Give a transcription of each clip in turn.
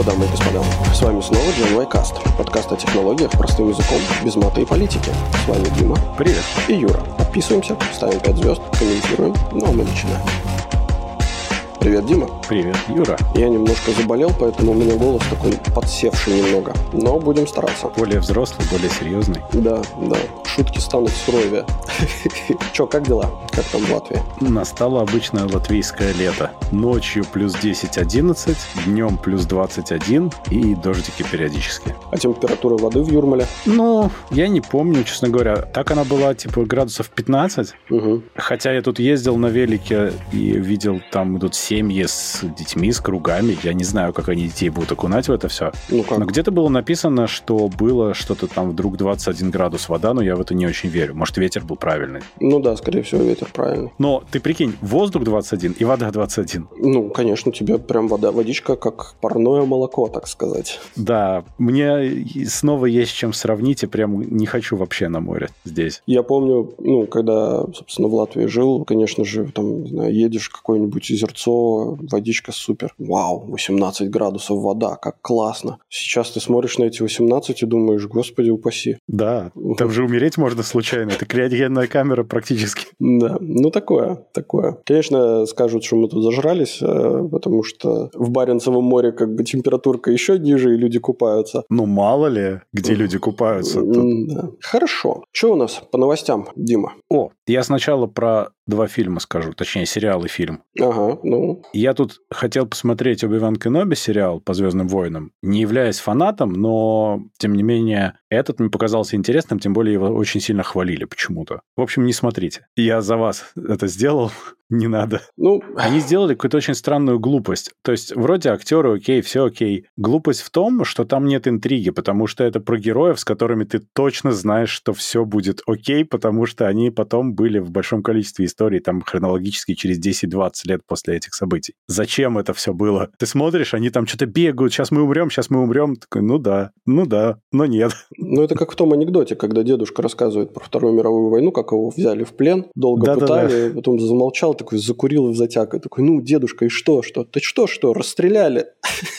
что, дамы и господа, с вами снова GNY Cast, подкаст о технологиях простым языком, без мата и политики. С вами Дима. Привет. И Юра. Подписываемся, ставим 5 звезд, комментируем, ну а мы начинаем. Привет, Дима. Привет, Юра. Я немножко заболел, поэтому у меня голос такой подсевший немного. Но будем стараться. Более взрослый, более серьезный. Да, да. Шутки станут суровее. Че, как дела? Как там в Латвии? Настало обычное латвийское лето. Ночью плюс 10-11, днем плюс 21 и дождики периодически. А температура воды в Юрмале? Ну, я не помню, честно говоря. Так она была, типа, градусов 15. Угу. Хотя я тут ездил на велике и видел, там идут семьи с детьми, с кругами. Я не знаю, как они детей будут окунать в это все. Ну как? Но где-то было написано, что было что-то там вдруг 21 градус вода, но я в это не очень верю. Может, ветер был правильный. Ну да, скорее всего, ветер правильный. Но ты прикинь, воздух 21 и вода 21. Ну, конечно, тебе прям вода, водичка как парное молоко, так сказать. Да, мне снова есть чем сравнить, и прям не хочу вообще на море здесь. Я помню, ну, когда, собственно, в Латвии жил, конечно же, там, не знаю, едешь в какое-нибудь озерцо, водичка супер. Вау, 18 градусов вода, как классно. Сейчас ты смотришь на эти 18 и думаешь, господи, упаси. Да, там же умереть можно случайно. Это криогенная камера практически. Да, ну такое, такое. Конечно, скажут, что мы тут зажрались, э, потому что в Баренцевом море как бы температурка еще ниже, и люди купаются. Ну, мало ли, где люди купаются. Тут... Хорошо. Что у нас по новостям, Дима? О, я сначала про два фильма скажу, точнее, сериал и фильм. Ага, ну, Я тут хотел посмотреть Оби-Ван Кеноби сериал по «Звездным войнам», не являясь фанатом, но, тем не менее, этот мне показался интересным, тем более его очень сильно хвалили почему-то. В общем, не смотрите. Я за вас это сделал, не надо. ну, Они сделали какую-то очень странную глупость. То есть, вроде актеры окей, все окей. Глупость в том, что там нет интриги, потому что это про героев, с которыми ты точно знаешь, что все будет окей, потому что они потом были в большом количестве историй, там хронологически через 10-20 лет после этих событий. Зачем это все было? Ты смотришь, они там что-то бегают, сейчас мы умрем, сейчас мы умрем. Такой, ну да, ну да, но нет. Ну, это как в том анекдоте, когда дедушка рассказывает про Вторую мировую войну, как его взяли в плен, долго Да-да-да. пытали, потом замолчал, такой закурил в затяг, и такой, ну, дедушка, и что, что? Ты что, что, расстреляли?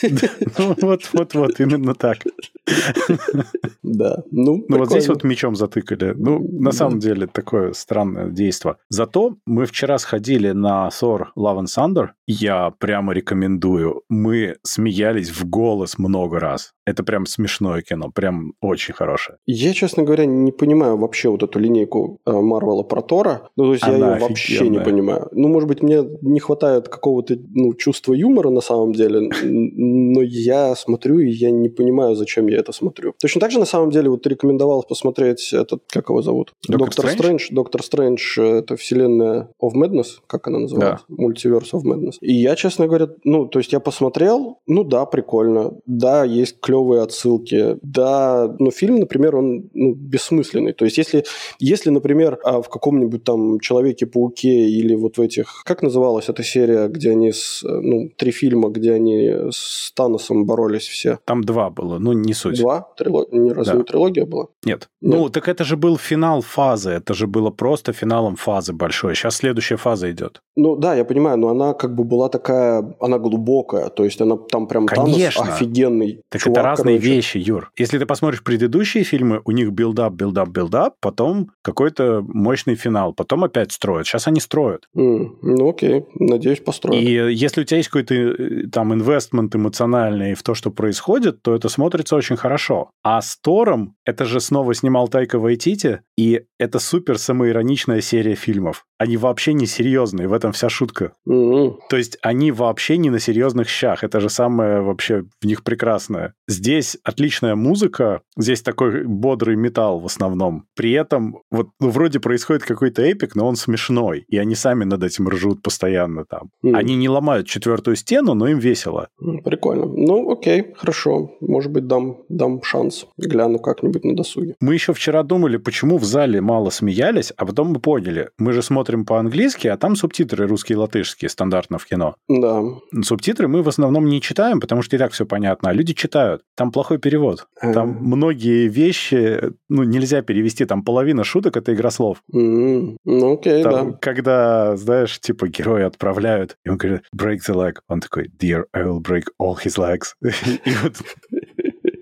Ну вот, вот, вот, именно так. Да, ну, Ну вот здесь вот мечом затыкали. Ну, на Да. самом деле, такое странное действие. Зато мы вчера сходили на Thor Love and Thunder. Я прямо рекомендую. Мы смеялись в голос много раз. Это прям смешное кино, прям очень хорошее. Я, честно говоря, не понимаю вообще вот эту линейку э, Марвела про Тора. Ну, то есть я Она ее вообще не офигенная. понимаю. Ну, может быть, мне не хватает какого-то ну, чувства юмора на самом деле, но я смотрю, и я не понимаю, зачем я это смотрю. Точно так же, на самом деле, вот рекомендовал посмотреть этот, как его зовут? Доктор Стрэндж. Доктор Стрэндж, э, это вселенная of Madness, как она называется? Мультиверс of Madness. И я, честно говоря, ну, то есть я посмотрел, ну да, прикольно. Да, есть клевые отсылки. Да, но фильм, например, он ну, бессмысленный. То есть если, если, например, а, в каком-нибудь там Человеке-пауке или вот в этих... Как называлась эта серия, где они с... Ну, три фильма, где они с Таносом боролись все? Там два было, ну не суть. Два? Трило... Не разве Да. не трилогия была? Нет. Нет. Ну, так это же был финал фазы. Это же было просто финалом фазы большой. Сейчас следующая фаза идет. Ну да, я понимаю, но она как бы была такая, она глубокая, то есть она там прям Конечно. Танос офигенный. Так чувак, это разные короче. вещи, Юр. Если ты посмотришь предыдущие фильмы, у них build-up, build-up, build-up, потом какой-то мощный финал, потом опять строят. Сейчас они строят. М, ну окей, надеюсь, построят. И если у тебя есть какой-то э, там investment эмоциональный в то, что происходит, то это смотрится очень хорошо. А с Тором это же снова снимал Тайка Вайтити, и это супер самоироничная серия фильмов. Они вообще не серьезные, в этом вся шутка. М, То есть они вообще не на серьезных щах. Это же самое вообще в них прекрасное. Здесь отличная музыка, здесь такой бодрый металл в основном. При этом вот ну, вроде происходит какой-то эпик, но он смешной. И они сами над этим ржут постоянно там. м, Они не ломают четвертую стену, но им весело. Прикольно. Ну окей, хорошо. Может быть, дам, дам шанс. Гляну как-нибудь на досуге. Мы еще вчера думали, почему в зале мало смеялись, а потом мы поняли. Мы же смотрим по-английски, а там субтитры субтитры русские и латышские, стандартно в кино. Да. Субтитры мы в основном не читаем, потому что и так все понятно, а люди читают. Там плохой перевод. Там многие вещи, ну, нельзя перевести, там половина шуток — это игра слов. Ну, окей, Там, да. Когда, знаешь, типа героя отправляют, и он говорит, break the leg. Он такой, dear, I will break all his legs. И вот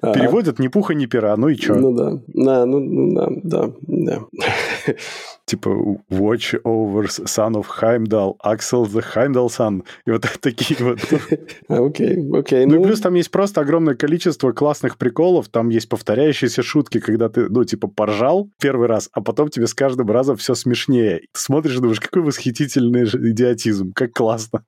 Переводят ни пуха, ни пера, ну и чё? Ну да. Да, ну, ну да, да, да. Типа watch over son of Heimdall, Axel the Heimdall son. И вот такие вот. Окей, окей. Ну и плюс там есть просто огромное количество классных приколов, там есть повторяющиеся шутки, когда ты, ну, типа, поржал первый раз, а потом тебе с каждым разом все смешнее. Ты смотришь и думаешь, какой восхитительный идиотизм, как классно.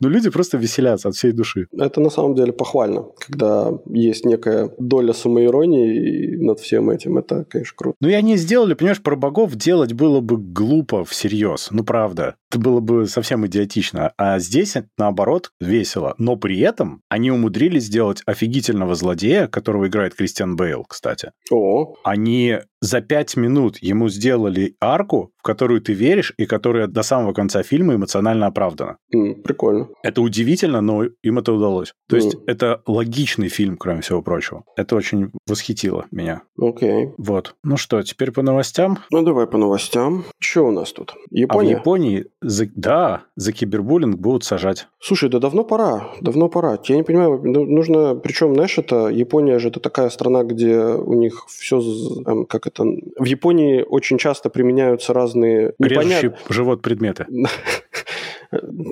Ну, люди просто веселятся от всей души. Это на самом деле похвально, когда есть некая доля самоиронии над всем этим. Это, конечно, круто. Ну и они сделали, понимаешь, про богов делать было бы глупо всерьез. Ну, правда. Это было бы совсем идиотично. А здесь, наоборот, весело. Но при этом они умудрились сделать офигительного злодея, которого играет Кристиан Бейл, кстати. О, Они за пять минут ему сделали арку, в которую ты веришь и которая до самого конца фильма эмоционально оправдана. м, прикольно. Это удивительно, но им это удалось. То есть Мгм. это логичный фильм, кроме всего прочего. Это очень восхитило меня. Окей. Вот. Ну что, теперь по новостям. Ну, давай по новостям. Что у нас тут? А в Япония? Японии, за- да, за кибербуллинг будут сажать. Слушай, да давно пора, давно пора. Я не понимаю, ну, нужно, причем, знаешь, это Япония же это такая страна, где у них все, как это, в Японии очень часто применяются разные Режущие живот предметы.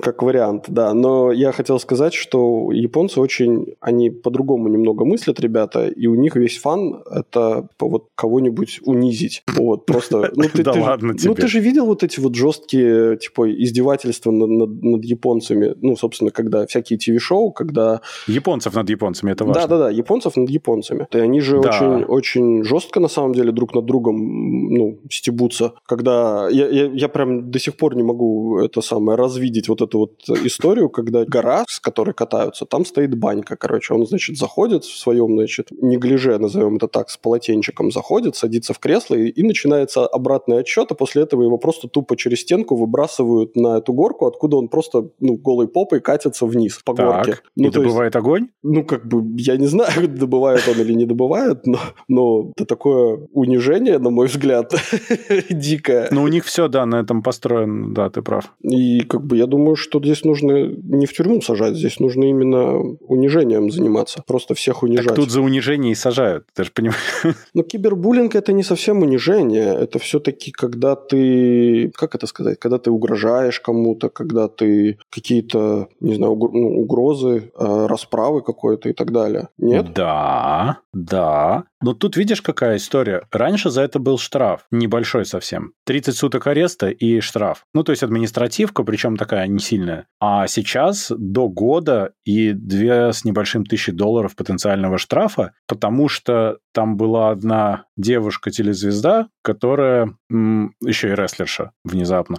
как вариант, да. Но я хотел сказать, что японцы очень, они по-другому немного мыслят, ребята, и у них весь фан – это вот кого-нибудь унизить. Вот, просто... Ну, ты, Да ты ладно Ну, тебе. ты же видел вот эти вот жесткие, типа, издевательства над, над- над японцами? Ну, собственно, когда всякие ТВ-шоу, когда... Японцев над японцами, это важно. Да-да-да, японцев над японцами. И они же Да. очень, очень жестко, на самом деле, друг над другом, ну, стебутся. Когда... Я, я, я прям до сих пор не могу это самое развидеть, вот эту вот историю, когда гора, с которой катаются, там стоит банька, короче. Он, значит, заходит в своем, значит, неглиже, назовем это так, с полотенчиком заходит, садится в кресло, и, и начинается обратный отсчет, а после этого его просто тупо через стенку выбрасывают на эту горку, откуда он просто, ну, голой попой катится вниз по горке. Так, Ну, и то есть- добывает огонь? ну, как бы, я не знаю, добывает он или не добывает, но, но это такое унижение, на мой взгляд, дикое. Ну, у них все, да, на этом построено, да, ты прав. И как бы я думаю, что здесь нужно не в тюрьму сажать, здесь нужно именно унижением заниматься, просто всех унижать. Так тут за унижение и сажают, ты же понимаешь. Но кибербуллинг это не совсем унижение, это все-таки когда ты, как это сказать, когда ты угрожаешь кому-то, когда ты какие-то, не знаю, угр- ну, угрозы, э, расправы какой-то и так далее. Нет? Да, да. Но тут видишь, какая история. Раньше за это был штраф, небольшой совсем. 30 суток ареста и штраф. Ну, то есть административка, причем такая не сильная. А сейчас до года и две с небольшим тысячи долларов потенциального штрафа, потому что там была одна девушка-телезвезда, которая м, еще и рестлерша внезапно,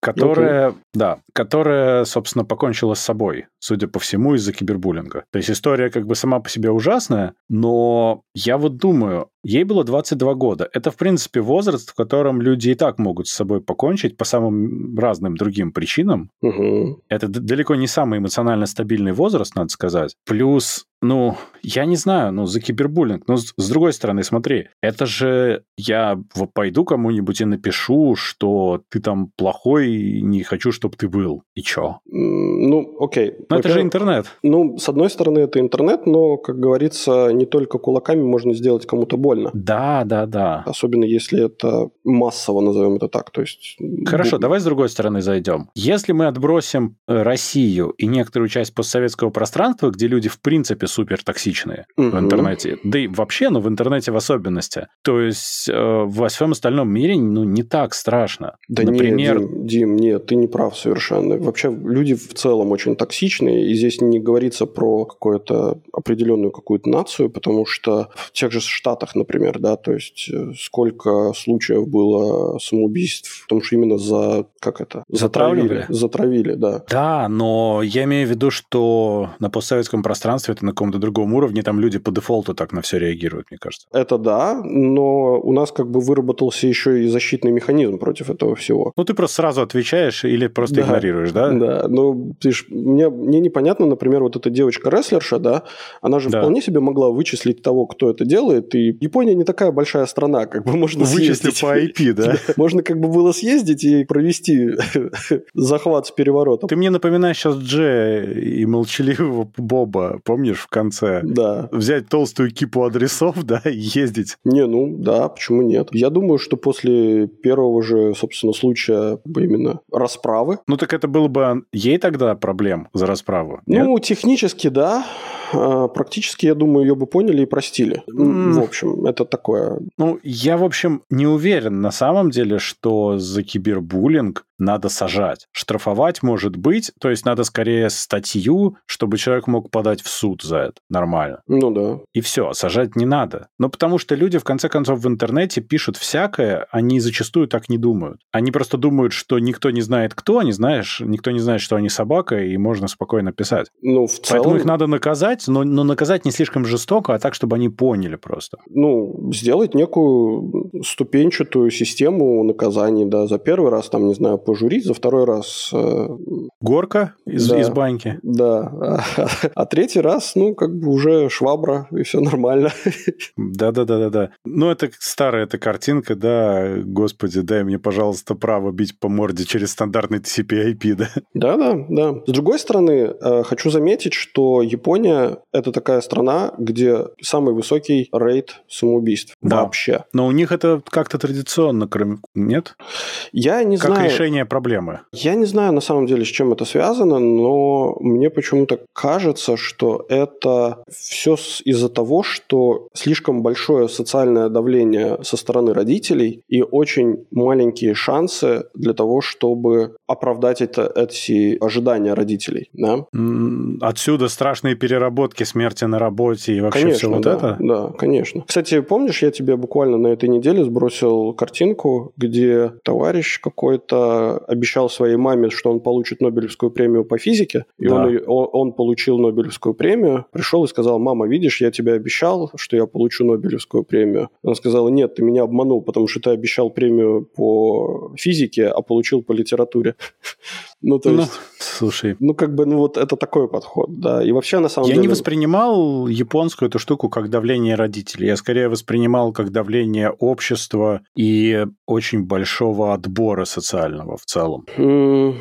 которая, да, которая, собственно, покончила с собой, судя по всему, из-за кибербуллинга. То есть история как бы сама по себе ужасная, но я вот думаю, ей было 22 года. Это, в принципе, возраст, в котором люди и так могут с собой покончить по самым разным другим причинам. Мгм. Это д- далеко не самый эмоционально стабильный возраст, надо сказать. Плюс, ну, я не знаю, ну, за кибербуллинг. Но с, с другой стороны, смотри, это же я пойду кому-нибудь и напишу, что ты там плохой и не хочу, чтобы ты был. И чё? Ну, окей. Ну, это же интернет. Ну, с одной стороны, это интернет, но, как говорится, не только кулаками можно сделать кому-то больно. Да, да, да. Особенно если это массово, назовем это так. То есть... Хорошо, давай с другой стороны зайдем. Если мы отбросим э, Россию и некоторую часть постсоветского пространства, где люди в принципе супер токсичные в Мгм. интернете, да и вообще, но в интернете в особенности, то есть э, во всем остальном мире ну не так страшно. Да Например, нет, Дим, Дим, нет, ты не прав совершенно. Вообще люди в целом очень токсичные, и здесь не говорится про какую-то определенную какую-то нацию, потому что в тех же Штатах, например, да, то есть э, сколько случаев было самоубийств, потому что именно за, как это? Затравили, затравили да. Да, но я имею в виду, что на постсоветском пространстве это каком-то другом уровне, там люди по дефолту так на все реагируют, мне кажется. Это да, но у нас как бы выработался еще и защитный механизм против этого всего. Ну, ты просто сразу отвечаешь или просто да, игнорируешь, да? Да, ну, ты ж, мне, мне непонятно, например, вот эта девочка-рестлерша, да, она же да. вполне себе могла вычислить того, кто это делает, и Япония не такая большая страна, как бы можно Вычислить по IP, да? Можно как бы было съездить и провести захват с переворотом. Ты мне напоминаешь сейчас Дже и молчаливого Боба, помнишь, в конце? Да. Взять толстую кипу адресов, да, и ездить. Не, ну да, почему нет? Я думаю, что после первого же, собственно, случая именно расправы... Ну так это было бы ей тогда проблем за расправу? Нет? Ну, технически да. А, практически, я думаю, ее бы поняли и простили. Mm. В общем, это такое. Ну, я, в общем, не уверен на самом деле, что за кибербуллинг надо сажать. Штрафовать может быть, то есть надо скорее статью, чтобы человек мог подать в суд за это. Нормально. Ну да. И все, сажать не надо. Ну, потому что люди, в конце концов, в интернете пишут всякое, они зачастую так не думают. Они просто думают, что никто не знает, кто они, знаешь, никто не знает, что они собака, и можно спокойно писать. Ну, в целом... Поэтому их надо наказать, но, но наказать не слишком жестоко, а так, чтобы они поняли просто. Ну, сделать некую ступенчатую систему наказаний, да, за первый раз, там, не знаю, пожурить, за второй раз... Э... Горка из, да, из баньки. Да. А, а третий раз, ну, как бы уже швабра, и все нормально. Да-да-да-да-да. Ну, это старая эта картинка, да, господи, дай мне, пожалуйста, право бить по морде через стандартный TCP-IP, да? Да-да, да. С другой стороны, э, хочу заметить, что Япония – это такая страна, где самый высокий рейд самоубийств да. вообще. Но у них это как-то традиционно, кроме... Нет? Я не как знаю. Как решение проблемы? Я не знаю, на самом деле, с чем это связано, но мне почему-то кажется, что это все из-за того, что слишком большое социальное давление со стороны родителей и очень маленькие шансы для того, чтобы оправдать это, эти ожидания родителей. Да? Отсюда страшные переработки смерти на работе и вообще конечно, все вот да, это? Да, конечно. Кстати, помнишь, я тебе буквально на этой неделе сбросил картинку, где товарищ какой-то обещал своей маме, что он получит Нобелевскую премию по физике, и да. он, он, он получил Нобелевскую премию, пришел и сказал, мама, видишь, я тебе обещал, что я получу Нобелевскую премию. Она сказала, нет, ты меня обманул, потому что ты обещал премию по физике, а получил по литературе. Ну, то ну, есть... Слушай. Ну, как бы, ну, вот это такой подход, да. И вообще, на самом я деле... Я не воспринимал японскую эту штуку как давление родителей. Я скорее воспринимал как давление общества и очень большого отбора социального в целом.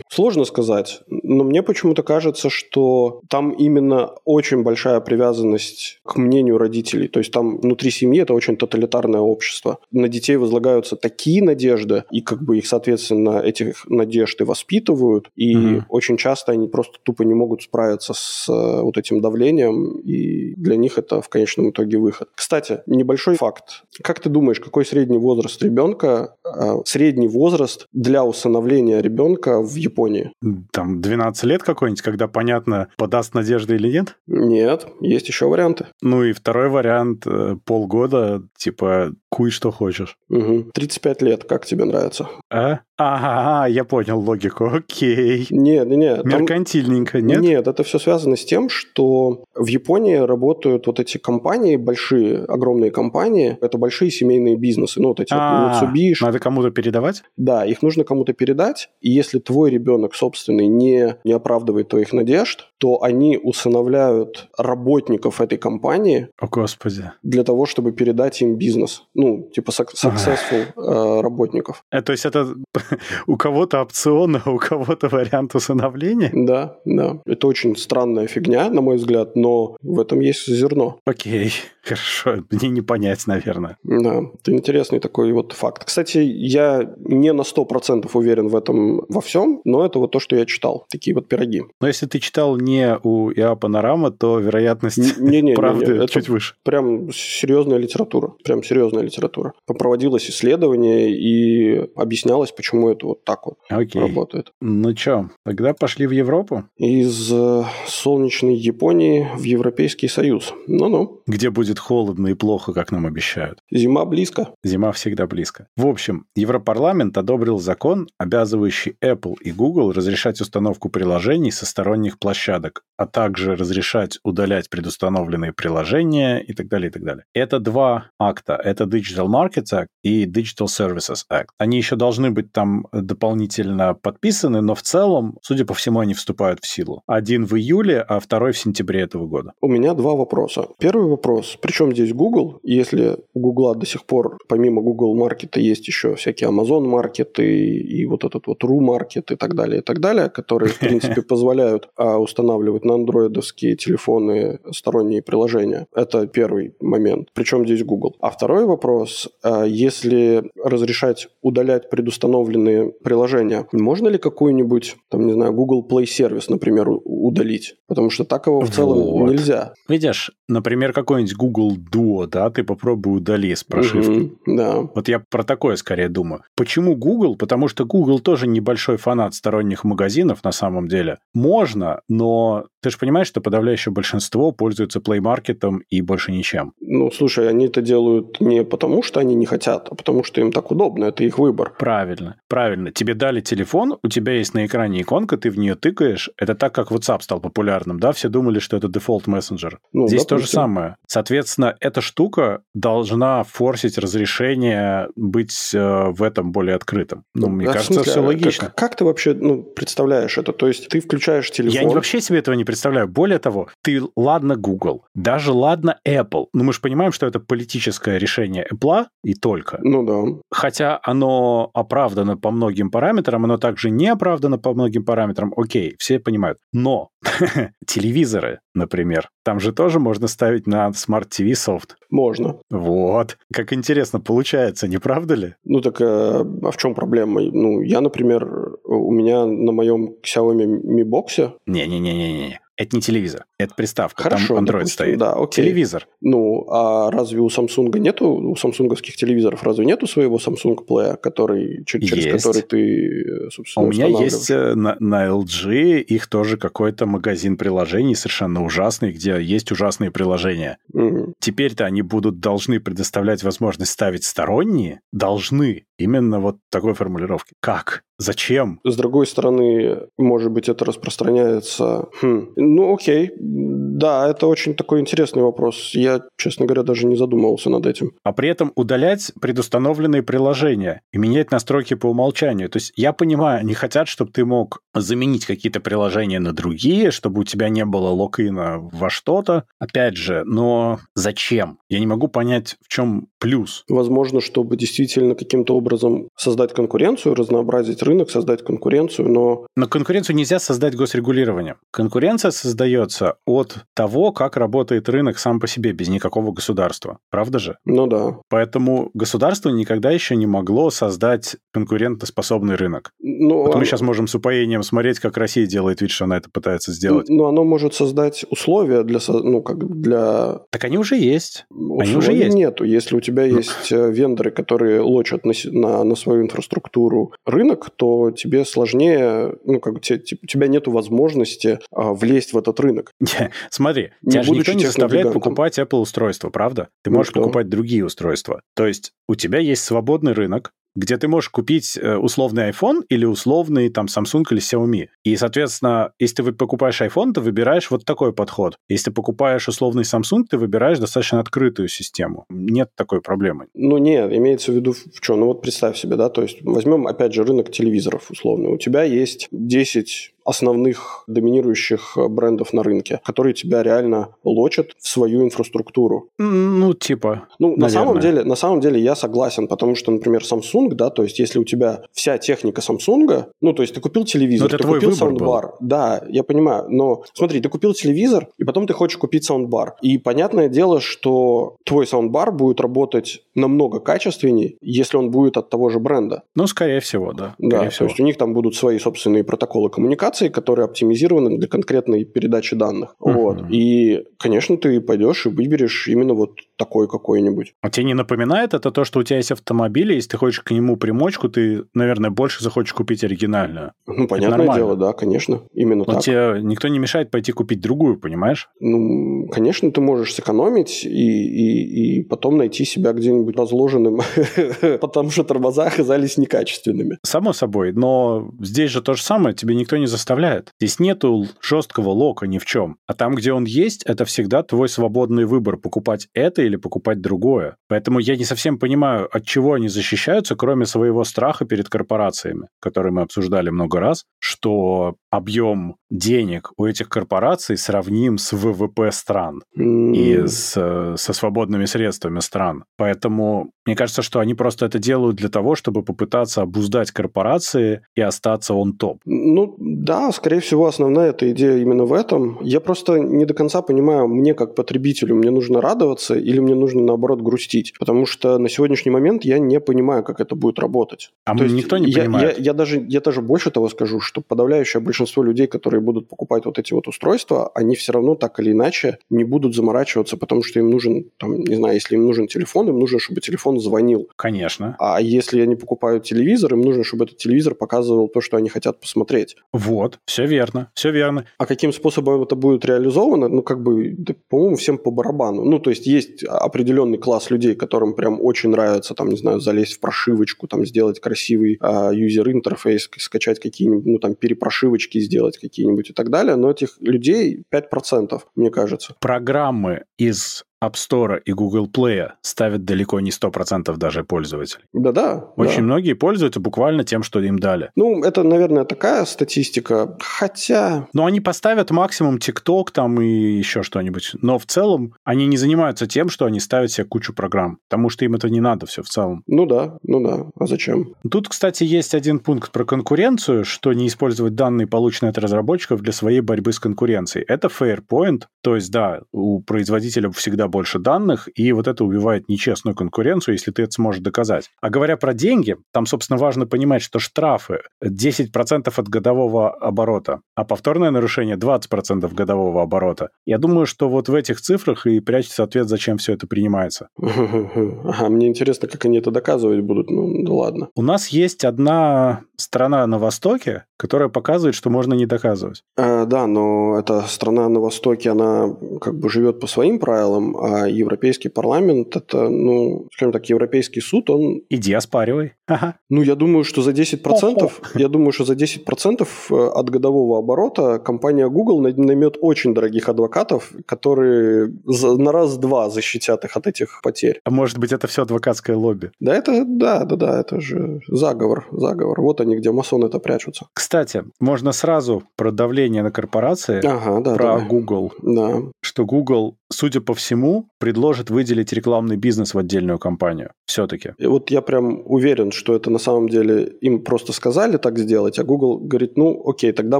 Сложно сказать. Но мне почему-то кажется, что там именно очень большая привязанность к мнению родителей. То есть там внутри семьи это очень тоталитарное общество. На детей возлагаются такие надежды, и как бы их, соответственно, этих надежд и воспитывают. И mm-hmm. очень часто они просто тупо не могут справиться с э, вот этим давлением, и для них это в конечном итоге выход. Кстати, небольшой факт. Как ты думаешь, какой средний возраст ребенка, э, средний возраст для усыновления ребенка в Японии? Там 12 лет какой-нибудь, когда понятно, подаст надежды или нет? Нет, есть еще варианты. Ну и второй вариант э, полгода, типа куй что хочешь. Угу. 35 лет, как тебе нравится? А? Ага, я понял логику, окей. Нет, нет, нет. Меркантильненько, нет? Нет, это все связано с тем, что в Японии работают вот эти компании, большие, огромные компании, это большие семейные бизнесы, ну вот эти а, Mitsubishi. Надо кому-то передавать? Да, их нужно кому-то передать, и если твой ребенок собственный не, не оправдывает твоих надежд, то они усыновляют работников этой компании. О, Господи. Для того, чтобы передать им бизнес. Ну, типа successful э, работников. Э, то есть это у кого-то опцион, а у кого-то вариант усыновления? Да, да. Это очень странная фигня, на мой взгляд, но в этом есть зерно. Окей, хорошо. Мне не понять, наверное. Да, это интересный такой вот факт. Кстати, я не на 100% уверен в этом во всем, но это вот то, что я читал. Такие вот пироги. Но если ты читал не у ИА Панорама, то вероятность не, не, правды не, не. чуть выше. Прям серьезная литература. Прям серьезная литература. Проводилось исследование и объяснялось, почему это вот так вот Окей. работает. Ну что, тогда пошли в Европу? Из э, солнечной Японии в Европейский Союз. Ну-ну. Где будет будет холодно и плохо, как нам обещают. Зима близко. Зима всегда близко. В общем, Европарламент одобрил закон, обязывающий Apple и Google разрешать установку приложений со сторонних площадок, а также разрешать удалять предустановленные приложения и так далее, и так далее. Это два акта. Это Digital Markets Act и Digital Services Act. Они еще должны быть там дополнительно подписаны, но в целом, судя по всему, они вступают в силу. Один в июле, а второй в сентябре этого года. У меня два вопроса. Первый вопрос. Причем здесь Google? Если у Google до сих пор, помимо Google Market, есть еще всякие Amazon Market и, вот этот вот Ru Market и так далее, и так далее, которые, в принципе, позволяют а, устанавливать на андроидовские телефоны сторонние приложения. Это первый момент. Причем здесь Google. А второй вопрос. А, если разрешать удалять предустановленные приложения, можно ли какую-нибудь, там, не знаю, Google Play сервис, например, удалить? Потому что так его в целом вот. нельзя. Видишь, например, какой-нибудь Google Duo, да, ты попробуй удали с прошивкой. Угу, да. Вот я про такое скорее думаю. Почему Google? Потому что Google тоже небольшой фанат сторонних магазинов на самом деле. Можно, но ты же понимаешь, что подавляющее большинство пользуются Play Market и больше ничем. Ну, слушай, они это делают не потому, что они не хотят, а потому что им так удобно, это их выбор. Правильно, правильно. Тебе дали телефон, у тебя есть на экране иконка, ты в нее тыкаешь. Это так, как WhatsApp стал популярным, да? Все думали, что это дефолт мессенджер. Ну, Здесь допустим. то же самое. Соответственно, эта штука должна форсить разрешение быть э, в этом более открытым. Ну, мне а кажется, смысле, все логично. Как, как ты вообще ну, представляешь это? То есть ты включаешь телефон... Я не вообще себе этого не представляю. Более того, ты, ладно, Google, даже ладно, Apple. Но мы же понимаем, что это политическое решение Apple и только. Ну да. Хотя оно оправдано по многим параметрам, оно также не оправдано по многим параметрам. Окей, все понимают. Но телевизоры, например, там же тоже можно ставить на Smart TV софт. Можно. Вот. Как интересно получается, не правда ли? Ну так э, а в чем проблема? Ну, я, например, у меня на моем Xiaomi Mi Box... Не-не-не-не-не. Это не телевизор, это приставка, Хорошо, там Android допустим, стоит. Да, окей. Телевизор. Ну, а разве у Samsung нету, у самсунговских телевизоров разве нету своего Samsung Play, который, через есть. который ты, собственно, У меня есть э, на, на LG, их тоже какой-то магазин приложений совершенно ужасный, где есть ужасные приложения. Угу. Теперь-то они будут, должны предоставлять возможность ставить сторонние, должны, именно вот такой формулировки. Как? Зачем? С другой стороны, может быть, это распространяется... Хм. Ну, окей. Да, это очень такой интересный вопрос. Я, честно говоря, даже не задумывался над этим. А при этом удалять предустановленные приложения и менять настройки по умолчанию. То есть я понимаю, они хотят, чтобы ты мог заменить какие-то приложения на другие, чтобы у тебя не было локина во что-то. Опять же, но зачем? Я не могу понять, в чем плюс. Возможно, чтобы действительно каким-то образом создать конкуренцию, разнообразить рынок, создать конкуренцию, но... Но конкуренцию нельзя создать госрегулированием. Конкуренция создается от того, как работает рынок сам по себе, без никакого государства. Правда же? Ну да. Поэтому государство никогда еще не могло создать конкурентоспособный рынок. Ну, вот оно... мы сейчас можем с упоением смотреть, как Россия делает вид, что она это пытается сделать. Но оно может создать условия для... Ну, как для... Так они уже есть. Условий они уже есть. нету. Если у тебя ну... есть э, вендоры, которые лочат на, на, на свою инфраструктуру рынок, то тебе сложнее, ну, как у тебя нету возможности а, влезть в этот рынок. Смотри, не тебя же никто не заставляет покупать Apple устройство, правда? Ты ну можешь что? покупать другие устройства. То есть у тебя есть свободный рынок, где ты можешь купить э, условный iPhone или условный там Samsung или Xiaomi. И, соответственно, если ты покупаешь iPhone, ты выбираешь вот такой подход. Если ты покупаешь условный Samsung, ты выбираешь достаточно открытую систему. Нет такой проблемы. Ну, не, имеется в виду в чем? Ну, вот представь себе, да, то есть возьмем, опять же, рынок телевизоров условно. У тебя есть 10 основных доминирующих э, брендов на рынке, которые тебя реально лочат в свою инфраструктуру. Ну, типа. Ну, на самом деле, на самом деле я согласен, потому что, например, Samsung, да, то есть если у тебя вся техника Samsung, ну, то есть ты купил телевизор, ну, ты купил саундбар. Да, я понимаю, но смотри, ты купил телевизор, и потом ты хочешь купить саундбар. И понятное дело, что твой саундбар будет работать намного качественнее, если он будет от того же бренда. Ну, скорее всего, да. Скорее да, всего. то есть у них там будут свои собственные протоколы коммуникации, аппликации, которые оптимизированы для конкретной передачи данных. Uh-huh. Вот. И, конечно, ты пойдешь и выберешь именно вот такой какой-нибудь. А тебе не напоминает это то, что у тебя есть автомобиль, и если ты хочешь к нему примочку, ты, наверное, больше захочешь купить оригинальную? Ну, понятное дело, да, конечно. Именно Но так. тебе никто не мешает пойти купить другую, понимаешь? Ну, конечно, ты можешь сэкономить и, и, и потом найти себя где-нибудь разложенным, потому что тормоза оказались некачественными. Само собой, но здесь же то же самое, тебе никто не заставляет. Здесь нету жесткого лока ни в чем. А там, где он есть, это всегда твой свободный выбор, покупать это или покупать другое. Поэтому я не совсем понимаю, от чего они защищаются, кроме своего страха перед корпорациями, которые мы обсуждали много раз, что объем денег у этих корпораций сравним с ВВП стран mm. и с, со свободными средствами стран. Поэтому мне кажется, что они просто это делают для того, чтобы попытаться обуздать корпорации и остаться он топ. Ну да, скорее всего, основная эта идея именно в этом. Я просто не до конца понимаю, мне как потребителю, мне нужно радоваться или мне нужно наоборот грустить. Потому что на сегодняшний момент я не понимаю, как это будет работать. А То никто не я, понимает. Я, я, даже, я даже больше того скажу, что подавляющее большинство людей, которые будут покупать вот эти вот устройства, они все равно так или иначе не будут заморачиваться, потому что им нужен, там, не знаю, если им нужен телефон, им нужно, чтобы телефон звонил. Конечно. А если они покупают телевизор, им нужно, чтобы этот телевизор показывал то, что они хотят посмотреть. Вот, все верно, все верно. А каким способом это будет реализовано, ну, как бы, да, по-моему, всем по барабану. Ну, то есть есть определенный класс людей, которым прям очень нравится, там, не знаю, залезть в прошивочку, там, сделать красивый а, юзер-интерфейс, скачать какие-нибудь, ну, там, перепрошивочки сделать какие-нибудь и так далее, но этих людей 5%, мне кажется. Программы из App Store и Google Play ставят далеко не 100% даже пользователей. Да-да. Очень да. многие пользуются буквально тем, что им дали. Ну, это, наверное, такая статистика, хотя... Но они поставят максимум TikTok там и еще что-нибудь. Но в целом они не занимаются тем, что они ставят себе кучу программ, потому что им это не надо все в целом. Ну да, ну да. А зачем? Тут, кстати, есть один пункт про конкуренцию, что не использовать данные, полученные от разработчиков, для своей борьбы с конкуренцией. Это fair point, то есть, да, у производителя всегда больше данных, и вот это убивает нечестную конкуренцию, если ты это сможешь доказать. А говоря про деньги, там, собственно, важно понимать, что штрафы 10% от годового оборота, а повторное нарушение 20% годового оборота. Я думаю, что вот в этих цифрах и прячется ответ, зачем все это принимается. Ага, мне интересно, как они это доказывать будут. Ну, да ладно. У нас есть одна страна на Востоке, которая показывает, что можно не доказывать. А, да, но эта страна на Востоке, она как бы живет по своим правилам, а Европейский парламент, это, ну, скажем так, Европейский суд, он... Иди оспаривай. Ага. Ну, я думаю, что за 10%, я думаю, что за 10% э, от годового оборота компания Google наймет очень дорогих адвокатов, которые на раз-два защитят их от этих потерь. А может быть, это все адвокатское лобби? Да, это, да, да, да, это же заговор, заговор. Вот они, где масоны это прячутся. Кстати, можно сразу про давление на корпорации, ага, да, про давай. Google. Да. Что Google, судя по всему, предложит выделить рекламный бизнес в отдельную компанию. Все-таки. И вот я прям уверен, что это на самом деле им просто сказали так сделать, а Google говорит, ну окей, тогда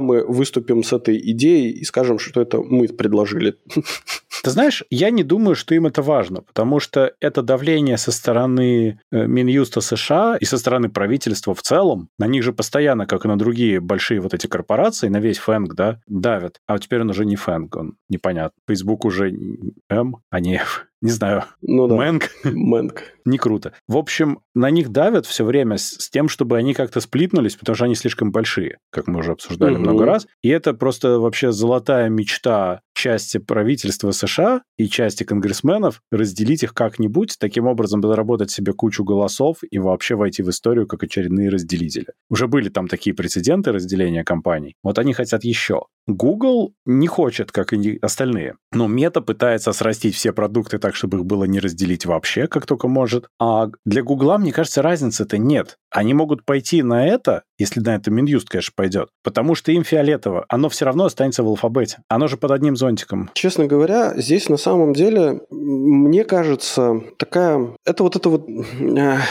мы выступим с этой идеей и скажем, что это мы предложили. Ты знаешь, я не думаю, что им это важно, потому что это давление со стороны э, Минюста США и со стороны правительства в целом, на них же постоянно, как и на другие большие вот эти корпорации, на весь FAANG, да, давят. А теперь он уже не FAANG, он непонятно. Facebook уже М, а не знаю, ну, да. Мэнг. Мэнг. Не круто. В общем, на них давят все время с, с тем, чтобы они как-то сплитнулись, потому что они слишком большие, как мы уже обсуждали угу. много раз. И это просто вообще золотая мечта части правительства США и части конгрессменов разделить их как-нибудь, таким образом заработать себе кучу голосов и вообще войти в историю как очередные разделители. Уже были там такие прецеденты разделения компаний. Вот они хотят еще. Google не хочет, как и остальные. Но Мета пытается срастить все продукты так, чтобы их было не разделить вообще, как только может. А для Гугла, мне кажется, разницы-то нет. Они могут пойти на это, если на это Минюст, конечно, пойдет, потому что им фиолетово. Оно все равно останется в алфабете. Оно же под одним зонтиком. Честно говоря, здесь на самом деле, мне кажется, такая... Это вот это вот...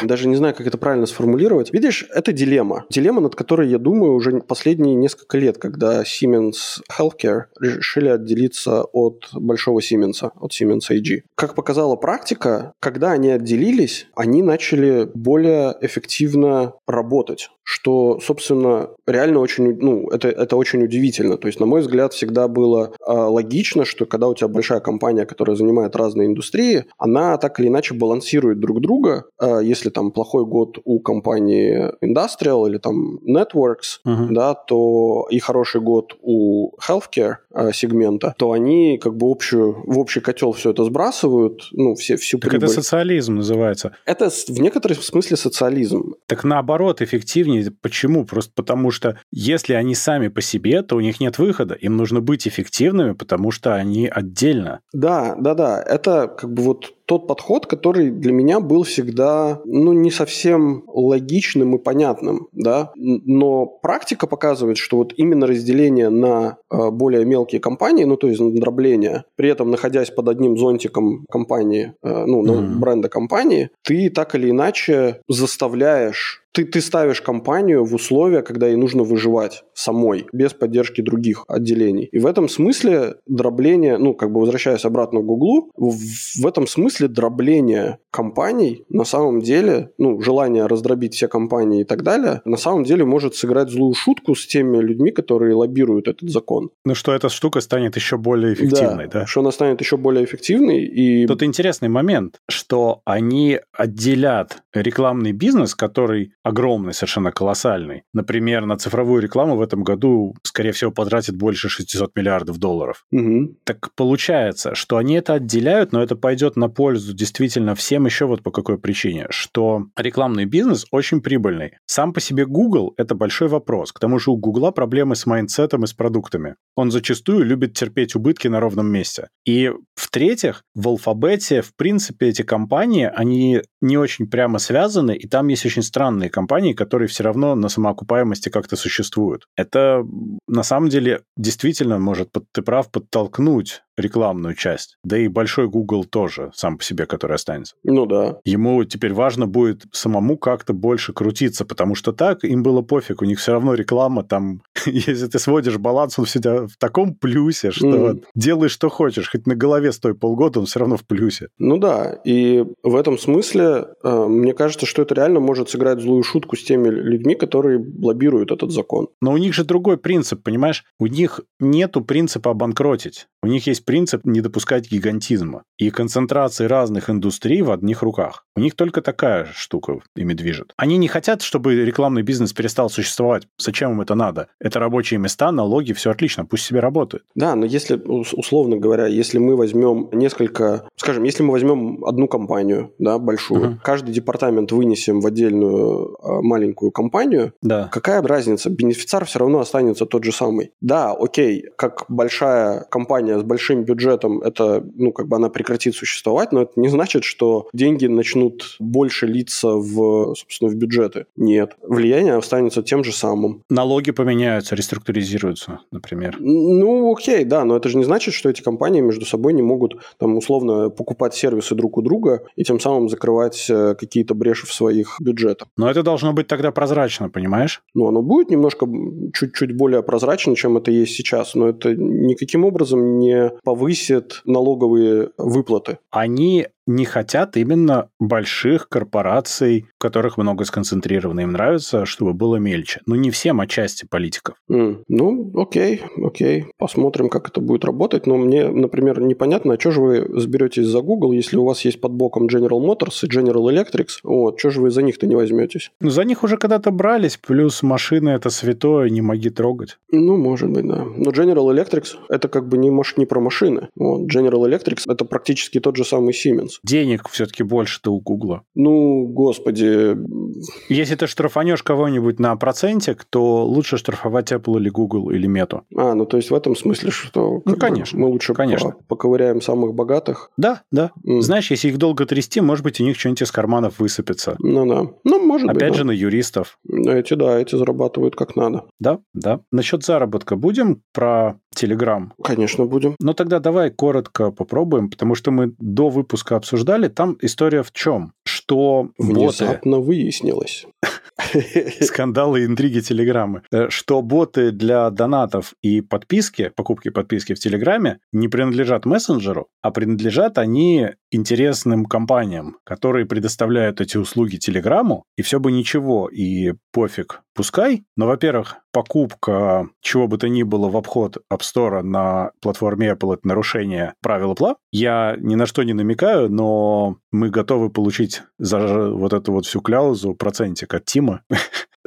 Даже не знаю, как это правильно сформулировать. Видишь, это дилемма. Дилемма, над которой, я думаю, уже последние несколько лет, когда Siemens Healthcare решили отделиться от большого Siemens, от Siemens AG. Как показала практика, когда они отделились, они начали более эффективно работать. Что, собственно, реально очень, ну, это, это очень удивительно. То есть, на мой взгляд, всегда было э, логично, что когда у тебя большая компания, которая занимает разные индустрии, она так или иначе балансирует друг друга. Э, если там плохой год у компании Industrial или там Networks, uh-huh. да, то и хороший год у Healthcare э, сегмента, то они как бы общую, в общий котел все это сбрасывают, ну, все, всю так прибыль. это социализм называется. Это в некотором смысле социализм. Так наоборот, эффективнее. Почему? Просто потому что если они сами по себе, то у них нет выхода. Им нужно быть эффективными, потому что они отдельно. Да, да, да. Это как бы вот тот подход, который для меня был всегда, ну, не совсем логичным и понятным, да, но практика показывает, что вот именно разделение на э, более мелкие компании, ну, то есть дробление, при этом находясь под одним зонтиком компании, э, ну, mm-hmm. бренда компании, ты так или иначе заставляешь ты, ты ставишь компанию в условия, когда ей нужно выживать самой, без поддержки других отделений. И в этом смысле дробление, ну, как бы возвращаясь обратно к Гуглу, в, в этом смысле дробление компаний на самом деле, ну, желание раздробить все компании и так далее, на самом деле может сыграть злую шутку с теми людьми, которые лоббируют этот закон. Ну, что эта штука станет еще более эффективной, да? да? что она станет еще более эффективной. И... Тут интересный момент, что они отделят рекламный бизнес, который огромный, совершенно колоссальный. Например, на цифровую рекламу в этом году, скорее всего, потратит больше 600 миллиардов долларов. Угу. Так получается, что они это отделяют, но это пойдет на пользу действительно всем еще вот по какой причине, что рекламный бизнес очень прибыльный. Сам по себе Google – это большой вопрос. К тому же у Google проблемы с mindset ом и с продуктами. Он зачастую любит терпеть убытки на ровном месте. И в-третьих, в Alphabet е, в принципе, эти компании, они не очень прямо связаны, и там есть очень странные компании, которые все равно на самоокупаемости как-то существуют. Это на самом деле действительно может, ты прав, подтолкнуть рекламную часть. Да и большой Google тоже сам по себе, который останется. Ну да. Ему теперь важно будет самому как-то больше крутиться, потому что так им было пофиг, у них все равно реклама там, если ты сводишь баланс, он всегда в таком плюсе, что mm. делай что хочешь, хоть на голове стой полгода, он все равно в плюсе. Ну да, и в этом смысле э, мне кажется, что это реально может сыграть злую шутку с теми людьми, которые лоббируют этот закон. Но у них же другой принцип, понимаешь? У них нету принципа обанкротить. У них есть принцип не допускать гигантизма и концентрации разных индустрий в одних руках. У них только такая штука ими движет. Они не хотят, чтобы рекламный бизнес перестал существовать. Зачем им это надо? Это рабочие места, налоги, все отлично, пусть себе работает. Да, но если, условно говоря, если мы возьмем несколько, скажем, если мы возьмем одну компанию, да, большую, uh-huh. каждый департамент вынесем в отдельную а, маленькую компанию, да. какая разница? Бенефициар все равно останется тот же самый. Да, окей, как большая компания с большим бюджетом, это, ну, как бы она прекратит существовать, но это не значит, что деньги начнут больше литься в, собственно, в бюджеты. Нет. Влияние останется тем же самым. Налоги поменяются, реструктуризируются, например. Ну, окей, да, но это же не значит, что эти компании между собой не могут, там, условно, покупать сервисы друг у друга и тем самым закрывать э, какие-то бреши в своих бюджетах. Но это должно быть тогда прозрачно, понимаешь? Ну, оно будет немножко чуть-чуть более прозрачно, чем это есть сейчас, но это никаким образом не повысит налоговые выплаты. Они не хотят именно больших корпораций, в которых много сконцентрировано. Им нравится, чтобы было мельче. Но не всем, а части политиков. Mm. Ну, окей, окей. Посмотрим, как это будет работать. Но мне, например, непонятно, а что же вы сберетесь за Google, если у вас есть под боком General Motors и General Electric? Вот, что же вы за них-то не возьметесь? Ну, за них уже когда-то брались, плюс машины это святое, не моги трогать. Ну, может быть, да. Но General Electric это как бы не, маш... не про машины. Вот. General Electric это практически тот же самый Siemens. Денег все-таки больше-то у Гугла. Ну, господи. Если ты штрафанешь кого-нибудь на процентик, то лучше штрафовать Apple или Google или Meta. А, ну то есть в этом смысле, что ну, конечно, мы лучше конечно. По поковыряем самых богатых. Да, да. Mm. Знаешь, если их долго трясти, может быть, у них что-нибудь из карманов высыпется. Ну да. Ну, может Опять быть. Опять же, да. на юристов. Эти, да, эти зарабатывают как надо. Да, да. Насчет заработка будем про Telegram? Конечно, будем. Ну тогда давай коротко попробуем, потому что мы до выпуска обсуждали. Там история в чем? Что Внезапно боты... выяснилось. скандалы интриги Телеграма, э, что боты для донатов и подписки, покупки подписки в Телеграме не принадлежат мессенджеру, а принадлежат они интересным компаниям, которые предоставляют эти услуги Телеграму, и все бы ничего, и пофиг, пускай. Но, во-первых, покупка чего бы то ни было в обход App Store на платформе Apple – это нарушение правил Apple. Я ни на что не намекаю, но мы готовы получить за вот эту вот всю кляузу процентик от Тима.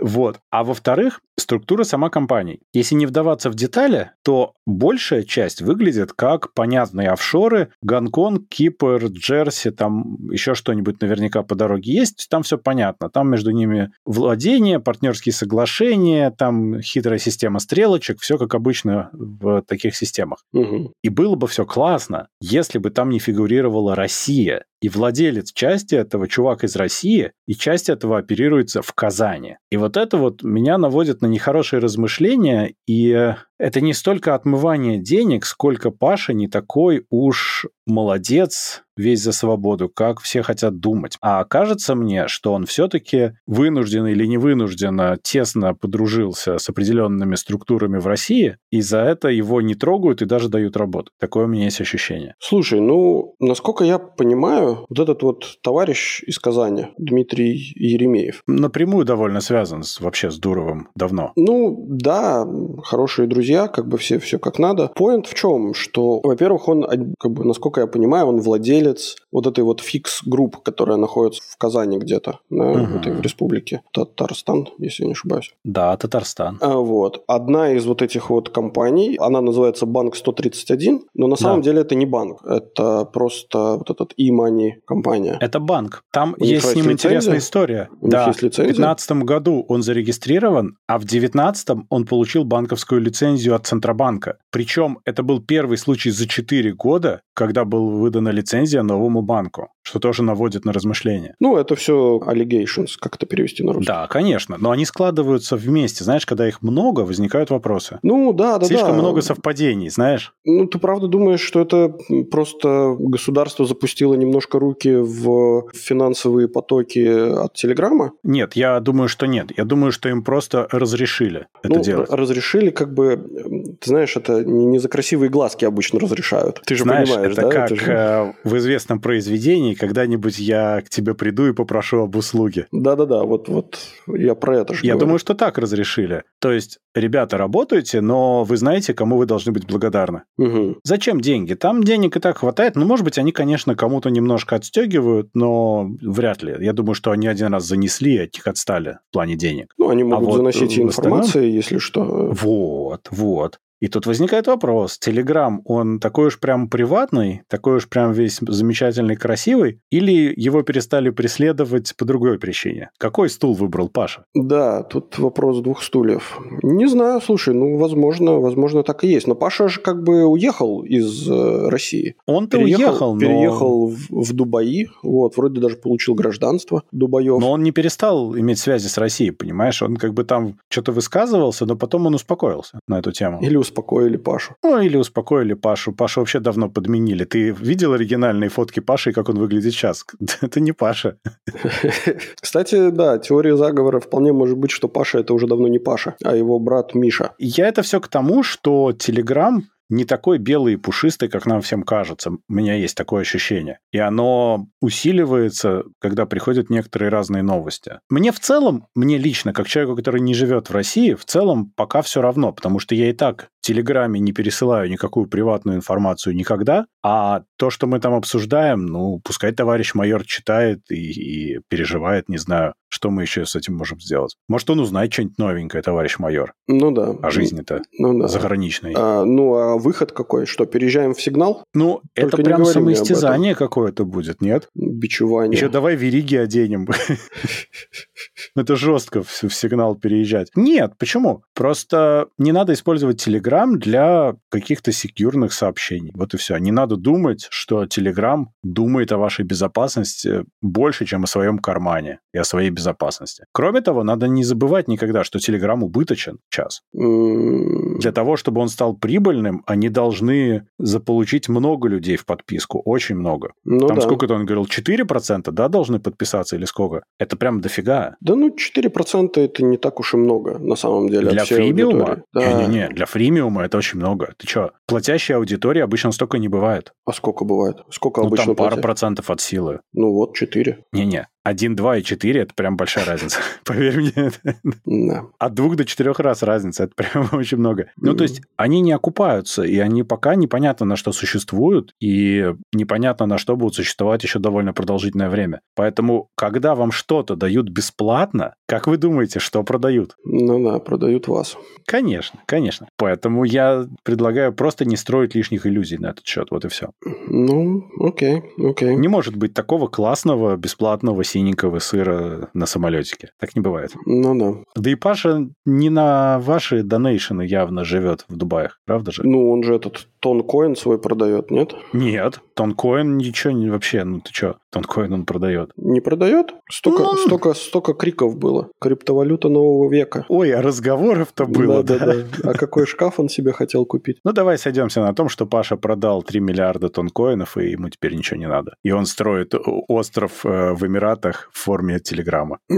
Вот. А во-вторых, структура сама компании. Если не вдаваться в детали, то большая часть выглядит как понятные офшоры. Гонконг, Кипр, Джерси, там еще что-нибудь наверняка по дороге есть. Там все понятно. Там между ними владение, партнерские соглашения, там хитрая система стрелочек, все как обычно в таких системах. Угу. И было бы все классно, если бы там не фигурировала Россия. И владелец части этого чувак из России, и часть этого оперируется в Казани. И вот это вот меня наводит на нехорошие размышления, и это не столько отмывание денег, сколько Паша не такой уж молодец, весь за свободу, как все хотят думать. А кажется мне, что он все-таки вынужден или не вынужденно тесно подружился с определенными структурами в России, и за это его не трогают и даже дают работу. Такое у меня есть ощущение. Слушай, ну, насколько я понимаю, вот этот вот товарищ из Казани, Дмитрий Еремеев. Напрямую довольно связан с, вообще с Дуровым давно. Ну, да, хорошие друзья друзья, как бы все, все как надо. Point в чем? Что, во-первых, он, как бы, насколько я понимаю, он владелец вот этой вот Fix Group, которая находится в Казани где-то, на угу. этой в республике. Татарстан, если я не ошибаюсь. Да, Татарстан. А, вот. Одна из вот этих вот компаний, она называется Банк 131, но на самом да. деле это не банк, это просто вот этот e-money компания. Это банк. Там У есть с ним лицензия? интересная история. У да. В 2015 году он зарегистрирован, а в 2019 он получил банковскую лицензию лицензию от Центробанка. Причем это был первый случай за 4 года, когда была выдана лицензия новому банку, что тоже наводит на размышления. Ну, это все allegations, как это перевести на русский. Да, конечно, но они складываются вместе. Знаешь, когда их много, возникают вопросы. Ну, да, да, Слишком да. много совпадений, знаешь? Ну, ты правда думаешь, что это просто государство запустило немножко руки в финансовые потоки от Телеграма? Нет, я думаю, что нет. Я думаю, что им просто разрешили это ну, делать. Разрешили, как бы ты знаешь, это не, за красивые глазки обычно разрешают. Ты же знаешь, понимаешь, это да? как это же... э, в известном произведении, когда-нибудь я к тебе приду и попрошу об услуге. Да-да-да, вот, вот я про это же Я говорю. думаю, что так разрешили. То есть, ребята, работаете, но вы знаете, кому вы должны быть благодарны. Угу. Зачем деньги? Там денег и так хватает. Ну, может быть, они, конечно, кому-то немножко отстегивают, но вряд ли. Я думаю, что они один раз занесли, и от них отстали в плане денег. Ну, они могут а заносить вот информацию, если что. Вот, вот. И тут возникает вопрос, Телеграм, он такой уж прям приватный, такой уж прям весь замечательный, красивый, или его перестали преследовать по другой причине? Какой стул выбрал Паша? Да, тут вопрос двух стульев. Не знаю, слушай, ну, возможно, возможно, так и есть. Но Паша же как бы уехал из э, России. Он-то уехал, но... Переехал в, в Дубаи, вот, вроде даже получил гражданство Дубаев. Но он не перестал иметь связи с Россией, понимаешь? Он как бы там что-то высказывался, но потом он успокоился на эту тему. Или успокоили Пашу. Ну, или успокоили Пашу. Пашу вообще давно подменили. Ты видел оригинальные фотки Паши и как он выглядит сейчас? Это не Паша. Кстати, да, теория заговора вполне может быть, что Паша это уже давно не Паша, а его брат Миша. Я это все к тому, что Телеграм не такой белый и пушистый, как нам всем кажется. У меня есть такое ощущение. И оно усиливается, когда приходят некоторые разные новости. Мне в целом, мне лично, как человеку, который не живет в России, в целом пока все равно, потому что я и так Телеграме не пересылаю никакую приватную информацию никогда, а то, что мы там обсуждаем, ну, пускай товарищ майор читает и, и переживает, не знаю, что мы еще с этим можем сделать. Может, он узнает что-нибудь новенькое, товарищ майор. Ну да. О жизни-то ну, да. заграничной. А, ну, а выход какой? Что, переезжаем в сигнал? Ну, Только это прям самоистязание какое-то будет, нет? Бичевание. Еще давай вериги оденем. Это жестко в сигнал переезжать. Нет, почему? Просто не надо использовать Telegram для каких-то секьюрных сообщений. Вот и все. Не надо думать, что Telegram думает о вашей безопасности больше, чем о своем кармане и о своей безопасности. Кроме того, надо не забывать никогда, что Telegram убыточен сейчас. Для того, чтобы он стал прибыльным, они должны заполучить много людей в подписку, очень много. Ну Там да. сколько-то он говорил, 4%, да, должны подписаться или сколько? Это прям дофига. Да ну 4% это не так уж и много, на самом деле. Для фримиума? аудитории. Да. Не-не-не, для фримиума это очень много. Ты что, платящая аудитория обычно столько не бывает. А сколько бывает? Сколько Ну, обычно там пара платят? процентов от силы. Ну вот, 4. Не-не, 1, 2 и 4 это прям большая разница. Поверь мне, Да. от двух до четырех раз разница, это прям очень много. Ну, то есть они не окупаются, и они пока непонятно на что существуют, и непонятно на что будут существовать еще довольно продолжительное время. Поэтому, когда вам что-то дают бесплатно, как вы думаете, что продают? Ну да, продают вас. Конечно, конечно. Поэтому я предлагаю просто не строить лишних иллюзий на этот счет, вот и все. Ну, окей, окей. Не может быть такого классного, бесплатного, синенького сыра на самолетике. Так не бывает. Ну да. Да и Паша не на ваши донейшены явно живет в Дубаях, правда же? Ну, он же этот тонкоин свой продает, нет? Нет, Тонкоин ничего не вообще, ну ты что, Тонкоин он продает. Не продает? Столько, Ну. столько, столько криков было. Криптовалюта нового века. Ой, а разговоров-то было, да? да, да. А какой шкаф он себе хотел купить? Ну, давай сойдемся на том, что Паша продал 3 миллиарда тонкоинов, и ему теперь ничего не надо. И он строит остров э, в Эмиратах в форме телеграмма.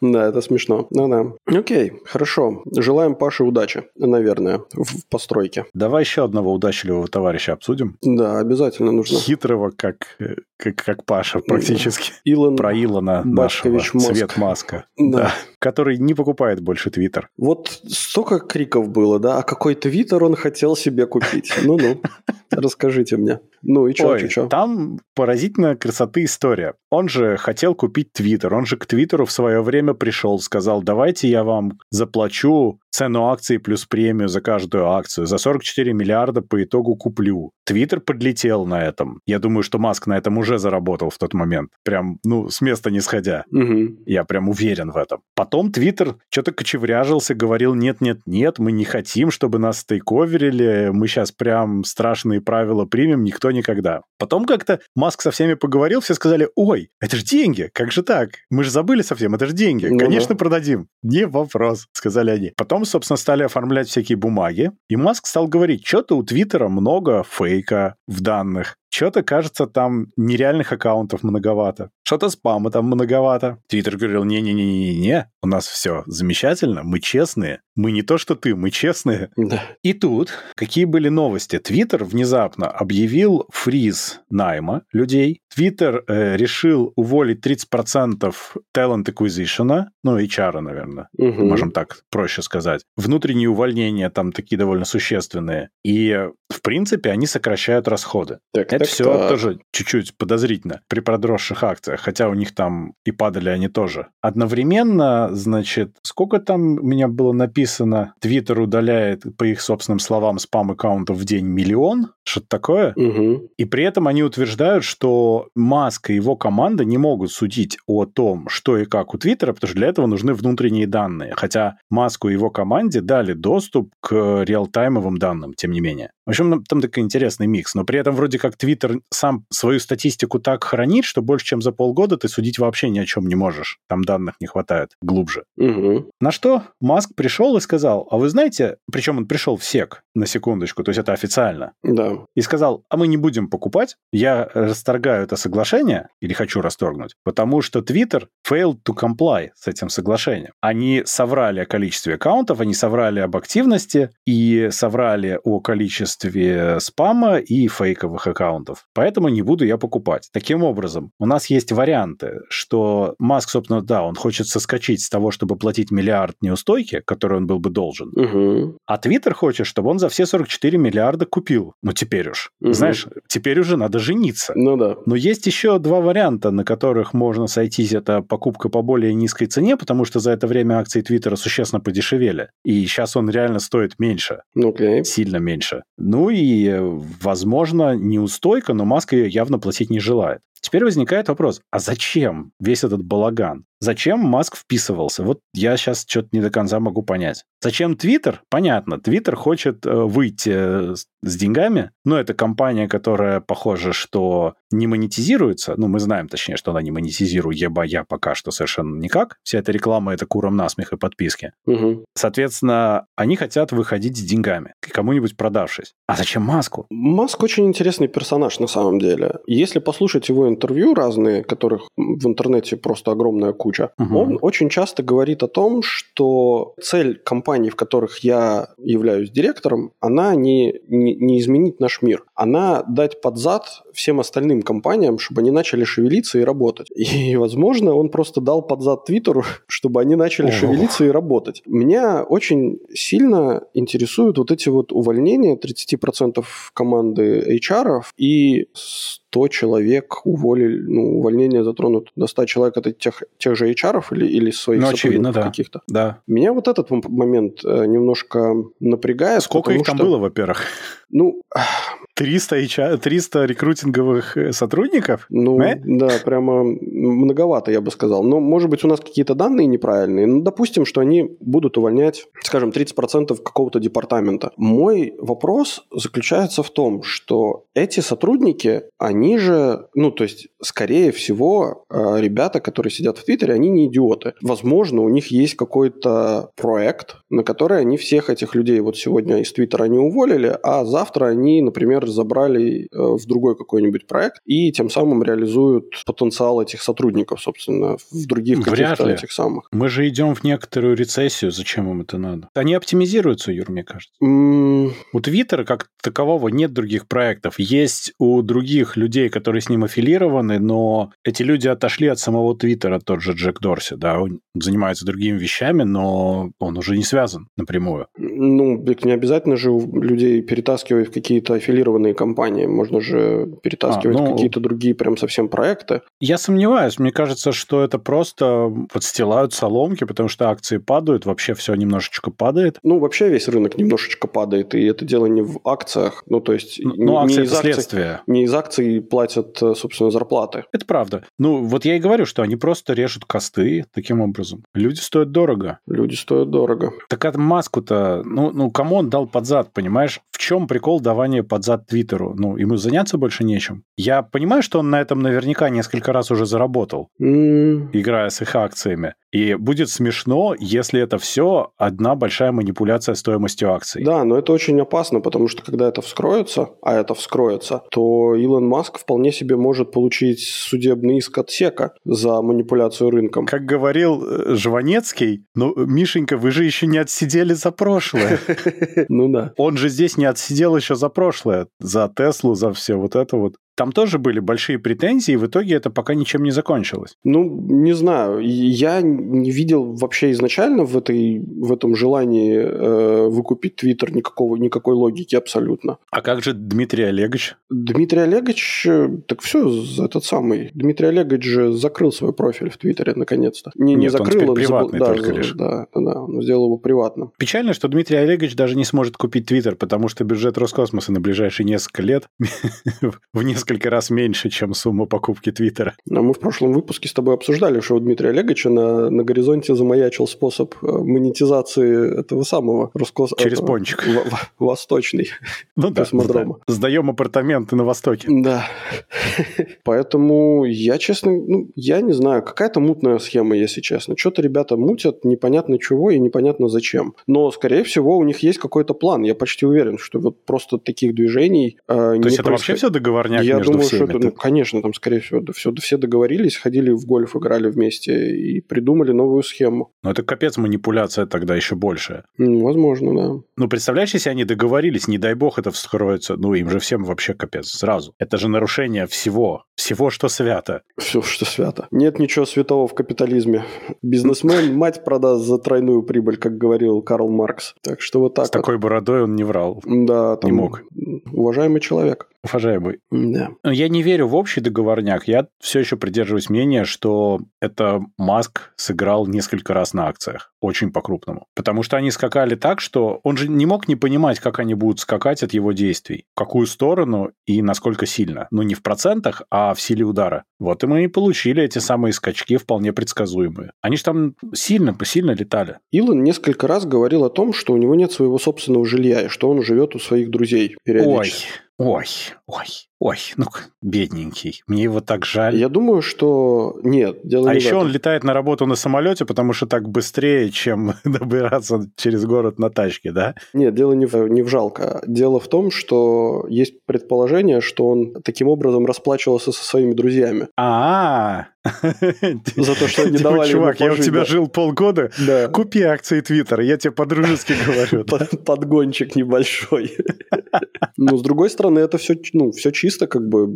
Да, это смешно. Ну да. Окей, хорошо. Желаем Паше удачи, наверное, в постройке. Давай еще одного удачливого товарища обсудим. Да, обязательно нужно. Хитрого, как, э, как, как Паша практически. Илон, Про Илона нашего, Баскович Маск. Свет Маска. Да. Да. Который не покупает больше Твиттер. вот столько криков было, да? А какой твиттер он хотел себе купить? Ну-ну, расскажите мне. Ну и чё, Ой, чё, чё? там поразительно красоты история. Он же хотел купить Твиттер, он же к Твиттеру в свое время пришел, сказал, давайте я вам заплачу цену акции плюс премию за каждую акцию. За 44 миллиарда по итогу куплю. Твиттер подлетел на этом. Я думаю, что Маск на этом уже заработал в тот момент. Прям, ну, с места не сходя. Мгм. Я прям уверен в этом. Потом Твиттер что-то кочевряжился, говорил, нет-нет-нет, мы не хотим, чтобы нас стейковерили, мы сейчас прям страшные правила примем, никто никогда. Потом как-то Маск со всеми поговорил, все сказали, ой, это же деньги, как же так? Мы же забыли совсем, это же деньги, Ну конечно, да. продадим. Не вопрос, сказали они. Потом, собственно, стали оформлять всякие бумаги, и Маск стал говорить, что-то у Твиттера много фейка в данных, что-то, кажется, там нереальных аккаунтов многовато. Что-то спама там многовато. Твиттер говорил, не-не-не-не-не, у нас все замечательно, мы честные. Мы не то, что ты, мы честные. Да. И тут какие были новости? Твиттер внезапно объявил фриз найма людей. Твиттер э, решил уволить 30% talent acquisition, ну, HR, наверное, Мгм. можем так проще сказать. Внутренние увольнения там такие довольно существенные. И, в принципе, они сокращают расходы. Так, Это так, все тоже чуть-чуть подозрительно при продросших акциях, хотя у них там и падали они тоже. Одновременно, значит, сколько там у меня было написано, Твиттер удаляет, по их собственным словам, спам-аккаунтов в день миллион, что-то такое. Мгм. И при этом они утверждают, что Маск и его команда не могут судить о том, что и как у Твиттера, потому что для этого нужны внутренние данные. Хотя Маску и его команде дали доступ к реалтаймовым данным, тем не менее. В общем, там- там такой интересный микс. Но при этом вроде как Твиттер сам свою статистику так хранит, что больше, чем за полгода ты судить вообще ни о чем не можешь. Там данных не хватает глубже. Мгм. На что Маск пришел и сказал, а вы знаете, причем он пришел в СЕК, на секундочку, то есть это официально, Да. и сказал, а мы не будем покупать, я расторгаю это соглашение, или хочу расторгнуть, потому что Twitter failed to comply с этим соглашением. Они соврали о количестве аккаунтов, они соврали об активности и соврали о количестве спама и фейковых аккаунтов. Поэтому не буду я покупать. Таким образом, у нас есть варианты, что Маск, собственно, да, он хочет соскочить с того, чтобы платить миллиард неустойки, который он был бы должен, Мгм. а Твиттер хочет, чтобы он за все 44 миллиарда купил. Ну, теперь уж. Мгм. Знаешь, теперь уже надо жениться. Ну да. Но есть еще два варианта, на которых можно сойтись. Это покупка по более низкой цене, потому что за это время акции Твиттера существенно подешевели. И сейчас он реально стоит меньше, Окей. сильно меньше. Ну и, э, возможно, неустойка, но Маск ее явно платить не желает. Теперь возникает вопрос, а зачем весь этот балаган? Зачем Маск вписывался? Вот я сейчас что-то не до конца могу понять. Зачем Твиттер? Понятно. Твиттер хочет э, выйти с деньгами, но это компания, которая, похоже, что не монетизируется. Ну, мы знаем, точнее, что она не монетизирует я пока что совершенно никак. Вся эта реклама — это куром насмех и подписки. Угу. Соответственно, они хотят выходить с деньгами, кому-нибудь продавшись. А зачем Маску? Маск очень интересный персонаж на самом деле. Если послушать его интервью разные, которых в интернете просто огромная куча. Угу. Он очень часто говорит о том, что цель компаний, в которых я являюсь директором, она не, не, не изменить наш мир. Она дать под зад всем остальным компаниям, чтобы они начали шевелиться и работать. И, возможно, он просто дал под зад Твиттеру, чтобы они начали Ого. шевелиться и работать. Меня очень сильно интересуют вот эти вот увольнения 30% команды HR и 100 человек уволили, ну, увольнение затронут до 100 человек, это тех, тех же HR или, или своих ну, очевидно, да. каких-то. Да. Меня вот этот момент э, немножко напрягает. Сколько их там что... было, во-первых? Ну, 300, HR, 300 рекрутинговых э, сотрудников? Ну, э? да, прямо многовато, я бы сказал. Но, может быть, у нас какие-то данные неправильные. Ну, допустим, что они будут увольнять, скажем, 30% какого-то департамента. Мой вопрос заключается в том, что эти сотрудники, они же, ну, то есть, скорее всего, э, ребята, которые сидят в Твиттере, они не идиоты. Возможно, у них есть какой-то проект, на который они всех этих людей вот сегодня из Твиттера не уволили, а завтра они, например, забрали э, в другой какой-нибудь проект и тем самым реализуют потенциал этих сотрудников, собственно, в других каких-то этих самых. Мы же идем в некоторую рецессию, зачем им это надо? Они оптимизируются, Юр, мне кажется. Mm. У Твиттера как такового нет других проектов. Есть у других людей, которые с ним аффилированы, но эти люди отошли от самого Твиттера, тот же Джек Дорси, да, он занимается другими вещами, но он уже не связан напрямую. Ну, не обязательно же людей перетаскивать в какие-то аффилированные компании, можно же перетаскивать а, ну, какие-то другие прям совсем проекты. Я сомневаюсь, мне кажется, что это просто подстилают соломки, потому что акции падают, вообще все немножечко падает. Ну, вообще весь рынок немножечко падает, и это дело не в акциях, ну, то есть... Ну, не, акции не из акций, следствие. Не из акций платят, собственно, зарплаты. Это правда. Ну, вот я и говорю, что они просто режут косты таким образом. Люди стоят дорого. Люди стоят дорого. Так от маску-то, ну, ну, кому он дал под зад, понимаешь? В чем прикол давания под зад Твиттеру? Ну, ему заняться больше нечем. Я понимаю, что он на этом наверняка несколько раз уже заработал, mm. играя с их акциями. И будет смешно, если это все одна большая манипуляция стоимостью акций. Да, но это очень опасно, потому что когда это вскроется, а это вскроется, то Илон Маск вполне себе может получить судебный иск от СЕКа за манипуляцию рынком. Как говорил э, Жванецкий, ну, Мишенька, вы же еще не отсидели за прошлое. Ну да. Он же здесь не отсидел еще за прошлое, за Теслу, за все вот это вот. Там тоже были большие претензии, и в итоге это пока ничем не закончилось. Ну, не знаю. Я не видел вообще изначально в, этой, в этом желании э, выкупить Твиттер никакого, никакой логики абсолютно. А как же Дмитрий Олегович? Дмитрий Олегович, э, так все, этот самый. Дмитрий Олегович же закрыл свой профиль в Твиттере наконец-то. Не, Нет, не закрыл, он, он приватный забыл, только да, лишь. Да, да, да, он сделал его приватным. Печально, что Дмитрий Олегович даже не сможет купить Твиттер, потому что бюджет Роскосмоса на ближайшие несколько лет в несколько несколько раз меньше, чем сумма покупки Твиттера. А мы в прошлом выпуске с тобой обсуждали, что у Дмитрия Олеговича на, на горизонте замаячил способ э, монетизации этого самого Роскос... Через этого, пончик. В, восточный. Ну да, да. Сдаем апартаменты на Востоке. Да. Поэтому я, честно, ну, я не знаю, какая-то мутная схема, если честно. Что-то ребята мутят, непонятно чего и непонятно зачем. Но, скорее всего, у них есть какой-то план. Я почти уверен, что вот просто таких движений э, То есть это происход... вообще все договорняк я между думаю, всеми? Что это, ну, конечно, там, скорее всего, да, все, все договорились, ходили в гольф, играли вместе и придумали новую схему. Ну, это капец манипуляция тогда еще большая. Ну, возможно, да. Ну, представляешь, если они договорились, не дай бог это вскроется, ну, им же всем вообще капец сразу. Это же нарушение всего, всего, что свято. Все, что свято. Нет ничего святого в капитализме. Бизнесмен мать продаст за тройную прибыль, как говорил Карл Маркс. Так что вот так С вот. такой бородой он не врал. Да, там, не мог. Уважаемый человек. Уважаемый. Да. Я не верю в общий договорняк. Я все еще придерживаюсь мнения, что это Маск сыграл несколько раз на акциях, очень по-крупному. Потому что они скакали так, что он же не мог не понимать, как они будут скакать от его действий, в какую сторону и насколько сильно. Ну, не в процентах, а в силе удара. Вот и мы и получили эти самые скачки вполне предсказуемые. Они же там сильно, посильно летали. Илон несколько раз говорил о том, что у него нет своего собственного жилья, и что он живет у своих друзей периодически. Ой, ой, ой. Ой, ну бедненький. Мне его так жаль. Я думаю, что нет. Дело а не еще он летает на работу на самолете, потому что так быстрее, чем добираться через город на тачке, да? Нет, дело не в, не в жалко. Дело в том, что есть предположение, что он таким образом расплачивался со своими друзьями. А, за то, что не типа, давали Чувак, я у тебя жил полгода, купи акции Твиттера, я тебе по-дружески говорю. Подгончик небольшой. Ну, с другой стороны, это все, ну, все чисто как бы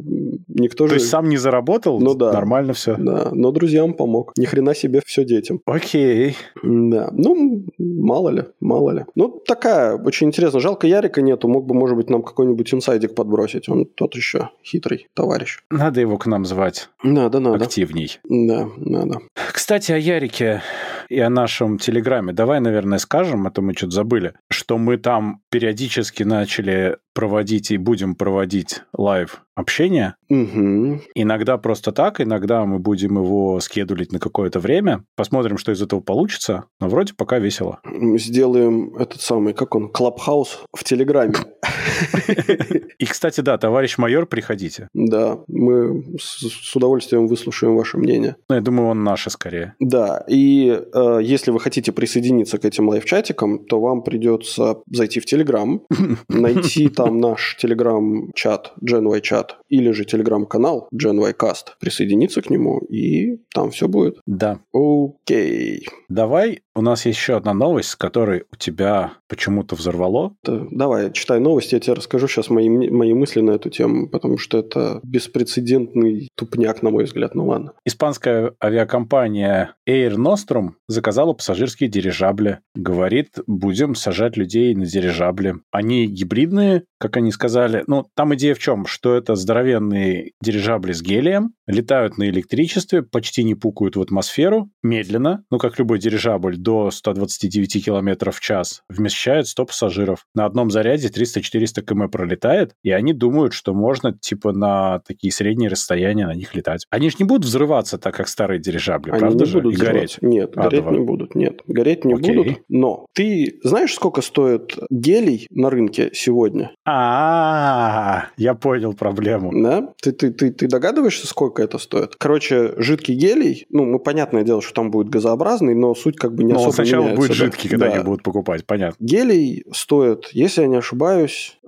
никто То же... есть сам не заработал? Ну да. Нормально все? Да, но друзьям помог. Ни хрена себе все детям. Окей. Да, ну, мало ли, мало ли. Ну, такая, очень интересно. Жалко Ярика нету, мог бы, может быть, нам какой-нибудь инсайдик подбросить. Он тот еще хитрый товарищ. Надо его к нам звать. Надо, надо. Активней. Да, надо. Кстати, о Ярике и о нашем Телеграме. Давай, наверное, скажем, это мы что-то забыли, что мы там периодически начали проводить и будем проводить live общение. Угу. Иногда просто так, иногда мы будем его schedule ить на какое-то время. Посмотрим, что из этого получится. Но вроде пока весело. Сделаем этот самый, как он, Clubhouse в Телеграме. И, кстати, да, товарищ майор, приходите. Да, мы с удовольствием выслушаем ваше мнение. Ну, я думаю, он наше скорее. Да, и э, если вы хотите присоединиться к этим live-чатикам, то вам придется зайти в Телеграм, найти там наш Телеграм-чат, GenY чат, или же Телеграм-канал GenY Cast, присоединиться к нему, и там все будет. Да. Окей. Давай, у нас есть еще одна новость, с которой у тебя почему-то взорвало. Давай, читай новости, я тебе расскажу сейчас мои, мои мысли на эту тему, потому что это беспрецедентный тупняк, на мой взгляд. Ну ладно. Испанская авиакомпания Air Nostrum заказала пассажирские дирижабли. Говорит, будем сажать людей на дирижабли. Они гибридные, как они сказали. Ну, там идея в чем? Что это здоровенные дирижабли с гелием, летают на электричестве, почти не пукают в атмосферу, медленно, ну, как любой дирижабль, до 129 км в час, вмещает 100 пассажиров. На одном заряде 300-400 км пролетает, и они думают, что можно, типа, на такие средние расстояния на них летать. Они же не будут взрываться, так как старые дирижабли, они правда не же? Будут и гореть. Нет, а, гореть не будут, нет. Гореть не Окей. будут, но ты знаешь, сколько стоит гелий на рынке сегодня? А, я понял проблему. Да? Ты, ты, ты, ты догадываешься, сколько это стоит? Короче, жидкий гелий, ну, мы понятное дело, что там будет газообразный, но суть как бы не но особо сначала меняется. будет жидкий, когда да. они будут покупать, понятно. Гелий стоит, если я не ошибаюсь,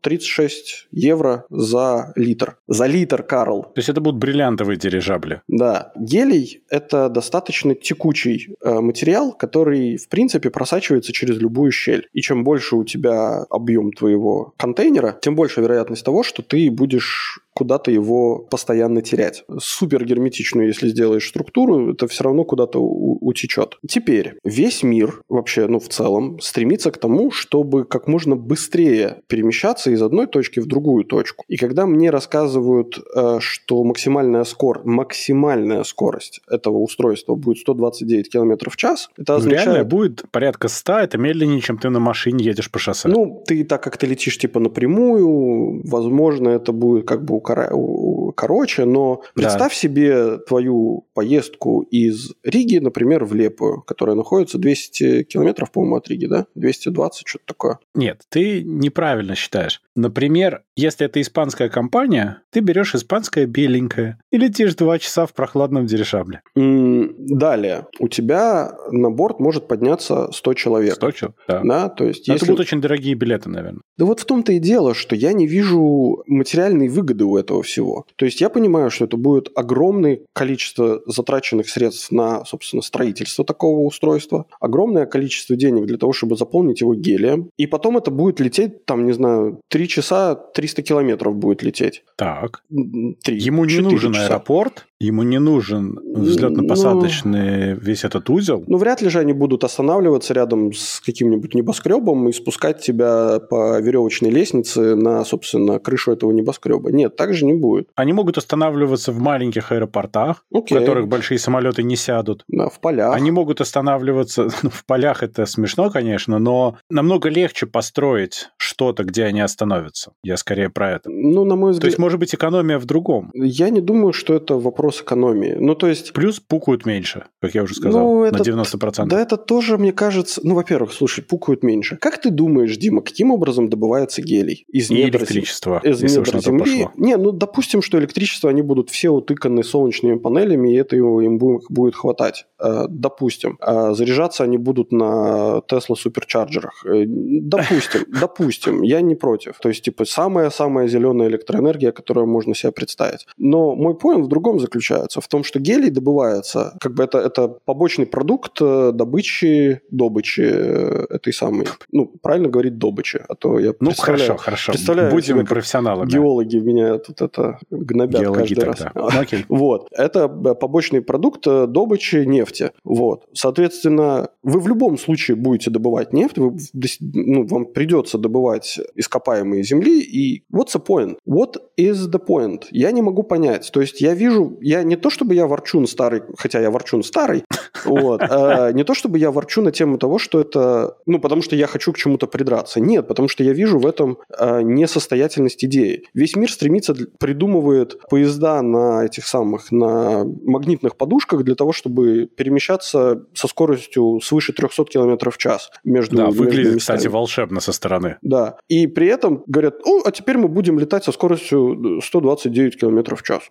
36 э, евро за литр. За литр, Карл. То есть это будут бриллиантовые дирижабли. Да. Гелий – это достаточно текучий э, материал, который, в принципе, просачивается через любую щель. И чем больше у тебя объем твоего контейнера, тем больше вероятность того, что ты будешь куда-то его постоянно терять. Супер герметичную, если сделаешь структуру, это все равно куда-то утечет. Теперь, весь мир вообще, ну, в целом, стремится к тому, чтобы как можно быстрее перемещаться из одной точки в другую точку. И когда мне рассказывают, э, что максимальная скорость, максимальная скорость этого устройства будет 129 км в час, это ну, означает... Реально будет порядка 100, это медленнее, чем ты на машине едешь по шоссе. Ну, ты так как ты летишь типа напрямую, возможно, это будет как бы cara, o, короче, но представь да. себе твою поездку из Риги, например, в Лепую, которая находится 200 километров, по-моему, от Риги, да? 220, что-то такое. Нет, ты неправильно считаешь. Например, если это испанская компания, ты берешь испанское беленькое и летишь два часа в прохладном дирижабле. Далее. У тебя на борт может подняться 100 человек. 100 человек, да. да то есть, Это если... будут очень дорогие билеты, наверное. Да вот в том-то и дело, что я не вижу материальной выгоды у этого всего. То есть я понимаю, что это будет огромное количество затраченных средств на, собственно, строительство такого устройства, огромное количество денег для того, чтобы заполнить его гелием, и потом это будет лететь, там, не знаю, 3 часа 300 километров будет лететь. Так. 3, Ему не нужен часа. аэропорт, Ему не нужен взлетно-посадочный ну, весь этот узел. Ну, вряд ли же они будут останавливаться рядом с каким-нибудь небоскребом и спускать тебя по веревочной лестнице на, собственно, крышу этого небоскреба. Нет, так же не будет. Они могут останавливаться в маленьких аэропортах, Окей. в которых большие самолеты не сядут. Да, в полях. Они могут останавливаться... Ну, в полях это смешно, конечно, но намного легче построить что-то, где они остановятся. Я скорее про это. Ну, на мой взгляд... То есть, может быть, экономия в другом. Я не думаю, что это вопрос экономии. Ну, то есть... Плюс пукают меньше, как я уже сказал, ну, это... на 90%. Да, это тоже, мне кажется... Ну, во-первых, слушай, пукают меньше. Как ты думаешь, Дима, каким образом добывается гелий? Из И недр... электричество, из недр земли? Не, ну, допустим, что электричество, они будут все утыканы солнечными панелями, и это им будет хватать. Э, допустим. Э, заряжаться они будут на Tesla суперчарджерах. Э, допустим, допустим, я не против. То есть, типа, самая-самая зеленая электроэнергия, которую можно себе представить. Но мой поинт в другом заключается, в том, что гелий добывается, как бы это, это побочный продукт добычи, добычи этой самой, ну, правильно говорить, добычи, а то я ну, хорошо, хорошо. Представляю Будем себе, профессионалами. Геологи меня тут это гнобят Геологи каждый тогда. раз. Ну, окей. Вот. Это побочный продукт добычи нефти. Вот. Соответственно, вы в любом случае будете добывать нефть, вы, ну, вам придется добывать ископаемые земли, и what's the point? What is the point? Я не могу понять. То есть я вижу, я не то чтобы я ворчун старый, хотя я ворчун старый, вот, а, не то чтобы я ворчу на тему того, что это, ну, потому что я хочу к чему-то придраться. Нет, потому что я вижу в этом а, несостоятельность идеи. Весь мир стремится, придумывает поезда на этих самых, на магнитных подушках для того, чтобы перемещаться со скоростью свыше 300 км в час между Да, выглядит, между кстати, волшебно со стороны. Да. И при этом говорят, о, а теперь мы будем летать со скоростью 129 км в час.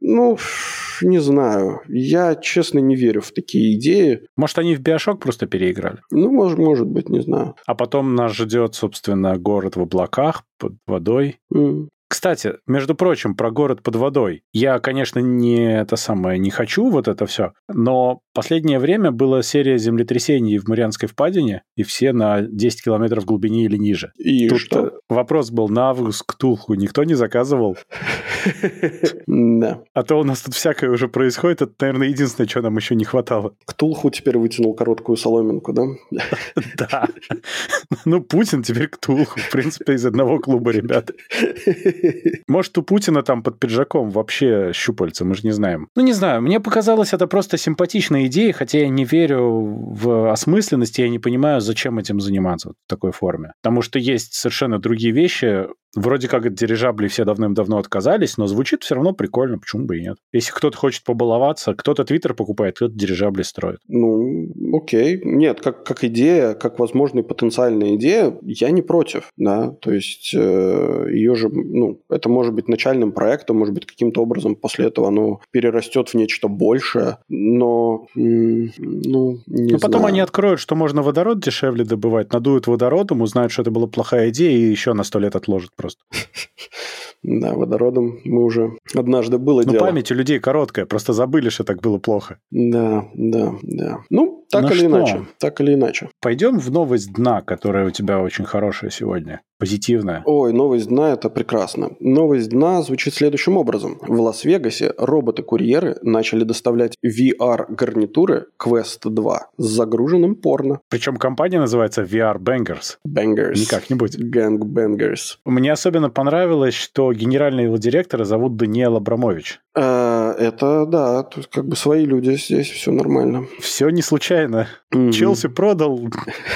Ну, не знаю. Я, честно, не верю в такие идеи. Может, они в Биошок просто переиграли? Ну, может, может быть, не знаю. А потом нас ждет, собственно, город в облаках под водой. Mm. Кстати, между прочим, про город под водой. Я, конечно, не это самое, не хочу вот это все, но последнее время была серия землетрясений в Марианской впадине, и все на 10 километров в глубине или ниже. И Тут что? Вопрос был на август Ктулху. Никто не заказывал? Да. А то у нас тут всякое уже происходит. Это, наверное, единственное, что нам еще не хватало. Ктулху теперь вытянул короткую соломинку, да? Да. Ну, Путин теперь Ктулху. В принципе, из одного клуба, ребята. Может, у Путина там под пиджаком вообще щупальца, мы же не знаем. Ну, не знаю, мне показалось это просто симпатичная идея, хотя я не верю в осмысленность, я не понимаю, зачем этим заниматься в такой форме. Потому что есть совершенно другие вещи, Вроде как от дирижаблей все давным-давно отказались, но звучит все равно прикольно, почему бы и нет. Если кто-то хочет побаловаться, кто-то твиттер покупает, кто-то дирижабли строит. Ну, окей. Нет, как, как идея, как возможная потенциальная идея, я не против, да. То есть э, ее же, ну, это может быть начальным проектом, может быть, каким-то образом после этого оно перерастет в нечто большее, но, ну, не Но потом они откроют, что можно водород дешевле добывать, надуют водородом, узнают, что это была плохая идея, и еще на сто лет отложат просто. Да, водородом мы уже однажды было ну, дело. Ну, память у людей короткая, просто забыли, что так было плохо. Да, да, да. Ну, так ну или что? иначе. Так или иначе. Пойдем в новость дна, которая у тебя очень хорошая сегодня. Позитивная. Ой, новость дна – это прекрасно. Новость дна звучит следующим образом. В Лас-Вегасе роботы-курьеры начали доставлять VR-гарнитуры Quest 2 с загруженным порно. Причем компания называется VR Bangers. Bangers. Не как-нибудь. Gang Bangers. Мне особенно понравилось, что генерального директора зовут Даниэл Абрамович. А, это, да, тут как бы свои люди здесь, все нормально. Все не случайно. Челси продал,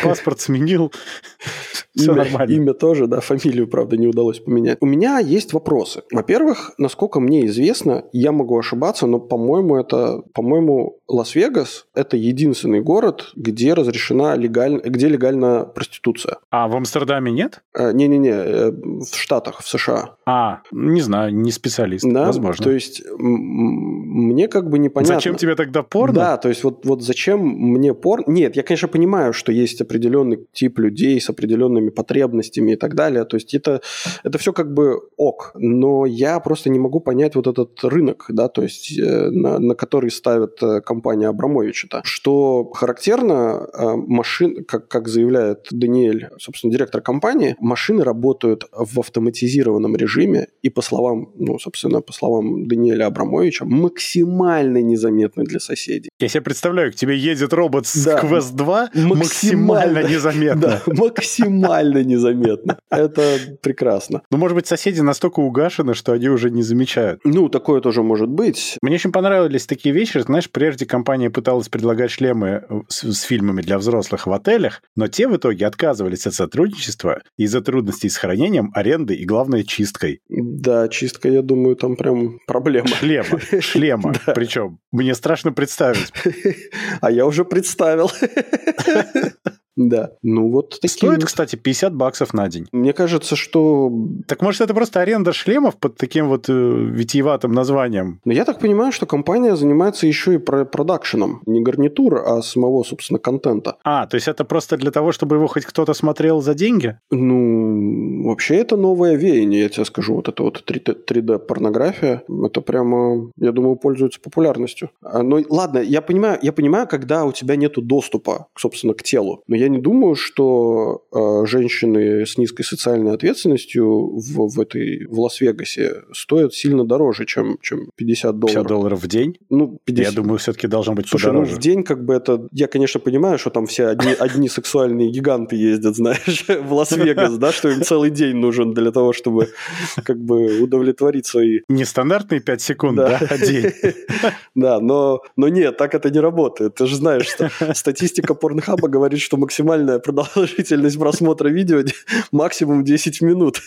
паспорт сменил. Все имя, нормально. Имя тоже, да, фамилию, правда, не удалось поменять. У меня есть вопросы. Во-первых, насколько мне известно, я могу ошибаться, но, по-моему, это, по-моему, Лас-Вегас – это единственный город, где разрешена легально, где легальна проституция. А в Амстердаме нет? Э, не-не-не, э, в Штатах, в США. А, не знаю, не специалист, да? возможно. То есть мне как бы непонятно. Зачем тебе тогда порно? Да, то есть вот, вот зачем мне порно? Нет, я, конечно, понимаю, что есть определенный тип людей с определенными твоими потребностями и так далее. То есть это, это все как бы ок. Но я просто не могу понять вот этот рынок, да, то есть э, на, на который ставит э, компания Абрамовича. Что характерно, э, машин, как, как заявляет Даниэль, собственно, директор компании, машины работают в автоматизированном режиме и, по словам, ну, собственно, по словам Даниэля Абрамовича, максимально незаметны для соседей. Я себе представляю, к тебе едет робот с да. Quest 2 максимально, максимально незаметно. Да, максимально незаметно. Это прекрасно. Ну, может быть, соседи настолько угашены, что они уже не замечают. Ну, такое тоже может быть. Мне очень понравились такие вещи. Знаешь, прежде компания пыталась предлагать шлемы с, с фильмами для взрослых в отелях, но те в итоге отказывались от сотрудничества из-за трудностей с хранением, аренды и, главное, чисткой. Да, чистка, я думаю, там прям проблема. Шлема, шлема. Причем мне страшно представить. А я уже представил. Да. Ну вот такие... Стоит, кстати, 50 баксов на день. Мне кажется, что... Так может это просто аренда шлемов под таким вот э, витиеватым названием? Но я так понимаю, что компания занимается еще и про продакшеном. Не гарнитур, а самого, собственно, контента. А, то есть это просто для того, чтобы его хоть кто-то смотрел за деньги? Ну, вообще это новое веяние, я тебе скажу. Вот это вот 3D-порнография, это прямо, я думаю, пользуется популярностью. А, Но ну, ладно, я понимаю, я понимаю, когда у тебя нету доступа, собственно, к телу. Но я не думаю, что э, женщины с низкой социальной ответственностью в, в этой в Лас-Вегасе стоят сильно дороже, чем, чем 50 долларов. 50 долларов в день? Ну, 50... Я думаю, все-таки должно быть Слушай, подороже. ну в день как бы это... Я, конечно, понимаю, что там все одни, одни сексуальные гиганты ездят, знаешь, в Лас-Вегас, да, что им целый день нужен для того, чтобы как бы удовлетворить свои... Нестандартные 5 секунд, да, а день. Да, но, но нет, так это не работает. Ты же знаешь, что статистика Порнхаба говорит, что максимальная продолжительность просмотра видео максимум 10 минут.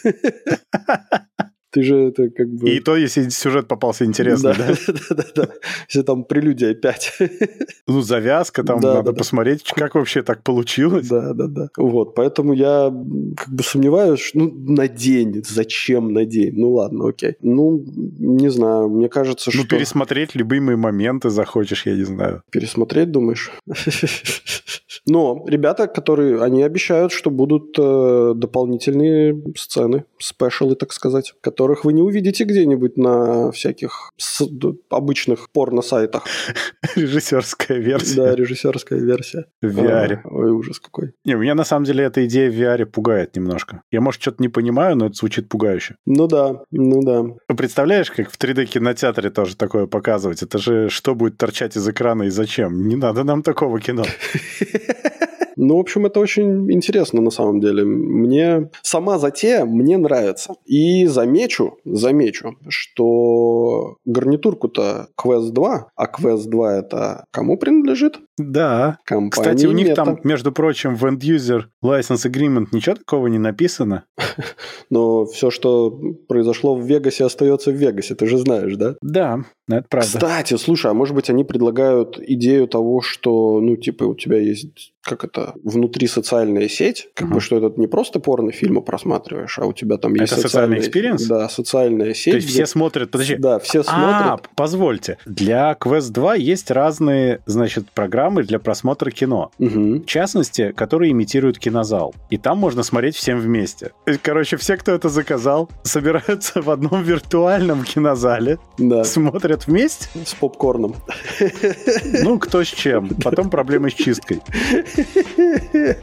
Ты же это как бы... И то, если сюжет попался интересный, да? Да-да-да. Если там прелюдия 5. Ну, завязка, там да, надо да, посмотреть, да. как вообще так получилось. Да-да-да. Вот, поэтому я как бы сомневаюсь, ну, на день, зачем на день? Ну, ладно, окей. Ну, не знаю, мне кажется, ну, что... Ну, пересмотреть любимые моменты захочешь, я не знаю. Пересмотреть, думаешь? Но ребята, которые, они обещают, что будут э, дополнительные сцены, спешалы, так сказать, которых вы не увидите где-нибудь на всяких обычных порно-сайтах. Режиссерская версия. Да, режиссерская версия. В VR. А, ой, ужас какой. Не, меня на самом деле эта идея в VR пугает немножко. Я, может, что-то не понимаю, но это звучит пугающе. Ну да, ну да. Представляешь, как в 3D-кинотеатре тоже такое показывать? Это же что будет торчать из экрана и зачем? Не надо нам такого кино. Ну, в общем, это очень интересно на самом деле. Мне сама затея мне нравится. И замечу, замечу, что гарнитурку-то Quest 2, а Quest 2 это кому принадлежит? Да. Компании Кстати, у них Meta. там, между прочим, в End User License Agreement ничего такого не написано. Но все, что произошло в Вегасе, остается в Вегасе, ты же знаешь, да? Да, это правда. Кстати, слушай, а может быть они предлагают идею того, что, ну, типа, у тебя есть как это, внутри социальная сеть, как uh-huh. бы, что это не просто порнофильмы просматриваешь, а у тебя там есть это социальный experience? Да, социальная сеть. То есть где... все смотрят, подожди. Да, все смотрят. А, позвольте. Для Quest 2 есть разные, значит, программы для просмотра кино. Угу. В частности, которые имитируют кинозал. И там можно смотреть всем вместе. Короче, все, кто это заказал, собираются в одном виртуальном кинозале, да. смотрят вместе. С попкорном. Ну, кто с чем. Потом проблемы с чисткой.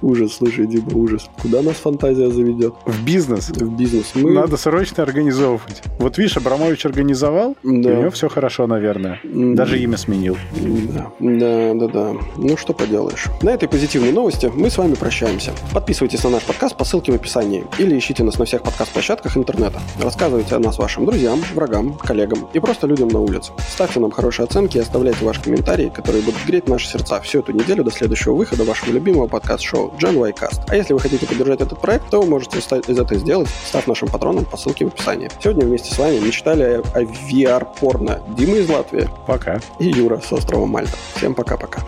Ужас, слушай, Дима, ужас. Куда нас фантазия заведет? В бизнес. В бизнес. Мы... Надо срочно организовывать. Вот видишь, Абрамович организовал, да. и у него все хорошо, наверное. Даже имя сменил. Да, да, да, да. Ну, что поделаешь. На этой позитивной новости мы с вами прощаемся. Подписывайтесь на наш подкаст по ссылке в описании или ищите нас на всех подкаст-площадках интернета. Рассказывайте о нас вашим друзьям, врагам, коллегам и просто людям на улице. Ставьте нам хорошие оценки и оставляйте ваши комментарии, которые будут греть наши сердца всю эту неделю до следующего выхода вашего любимого подкаст-шоу Y Cast. А если вы хотите поддержать этот проект, то вы можете из это сделать, став нашим патроном по ссылке в описании. Сегодня вместе с вами мечтали о, о VR-порно Дима из Латвии. Пока. И Юра с острова Мальта. Всем пока-пока.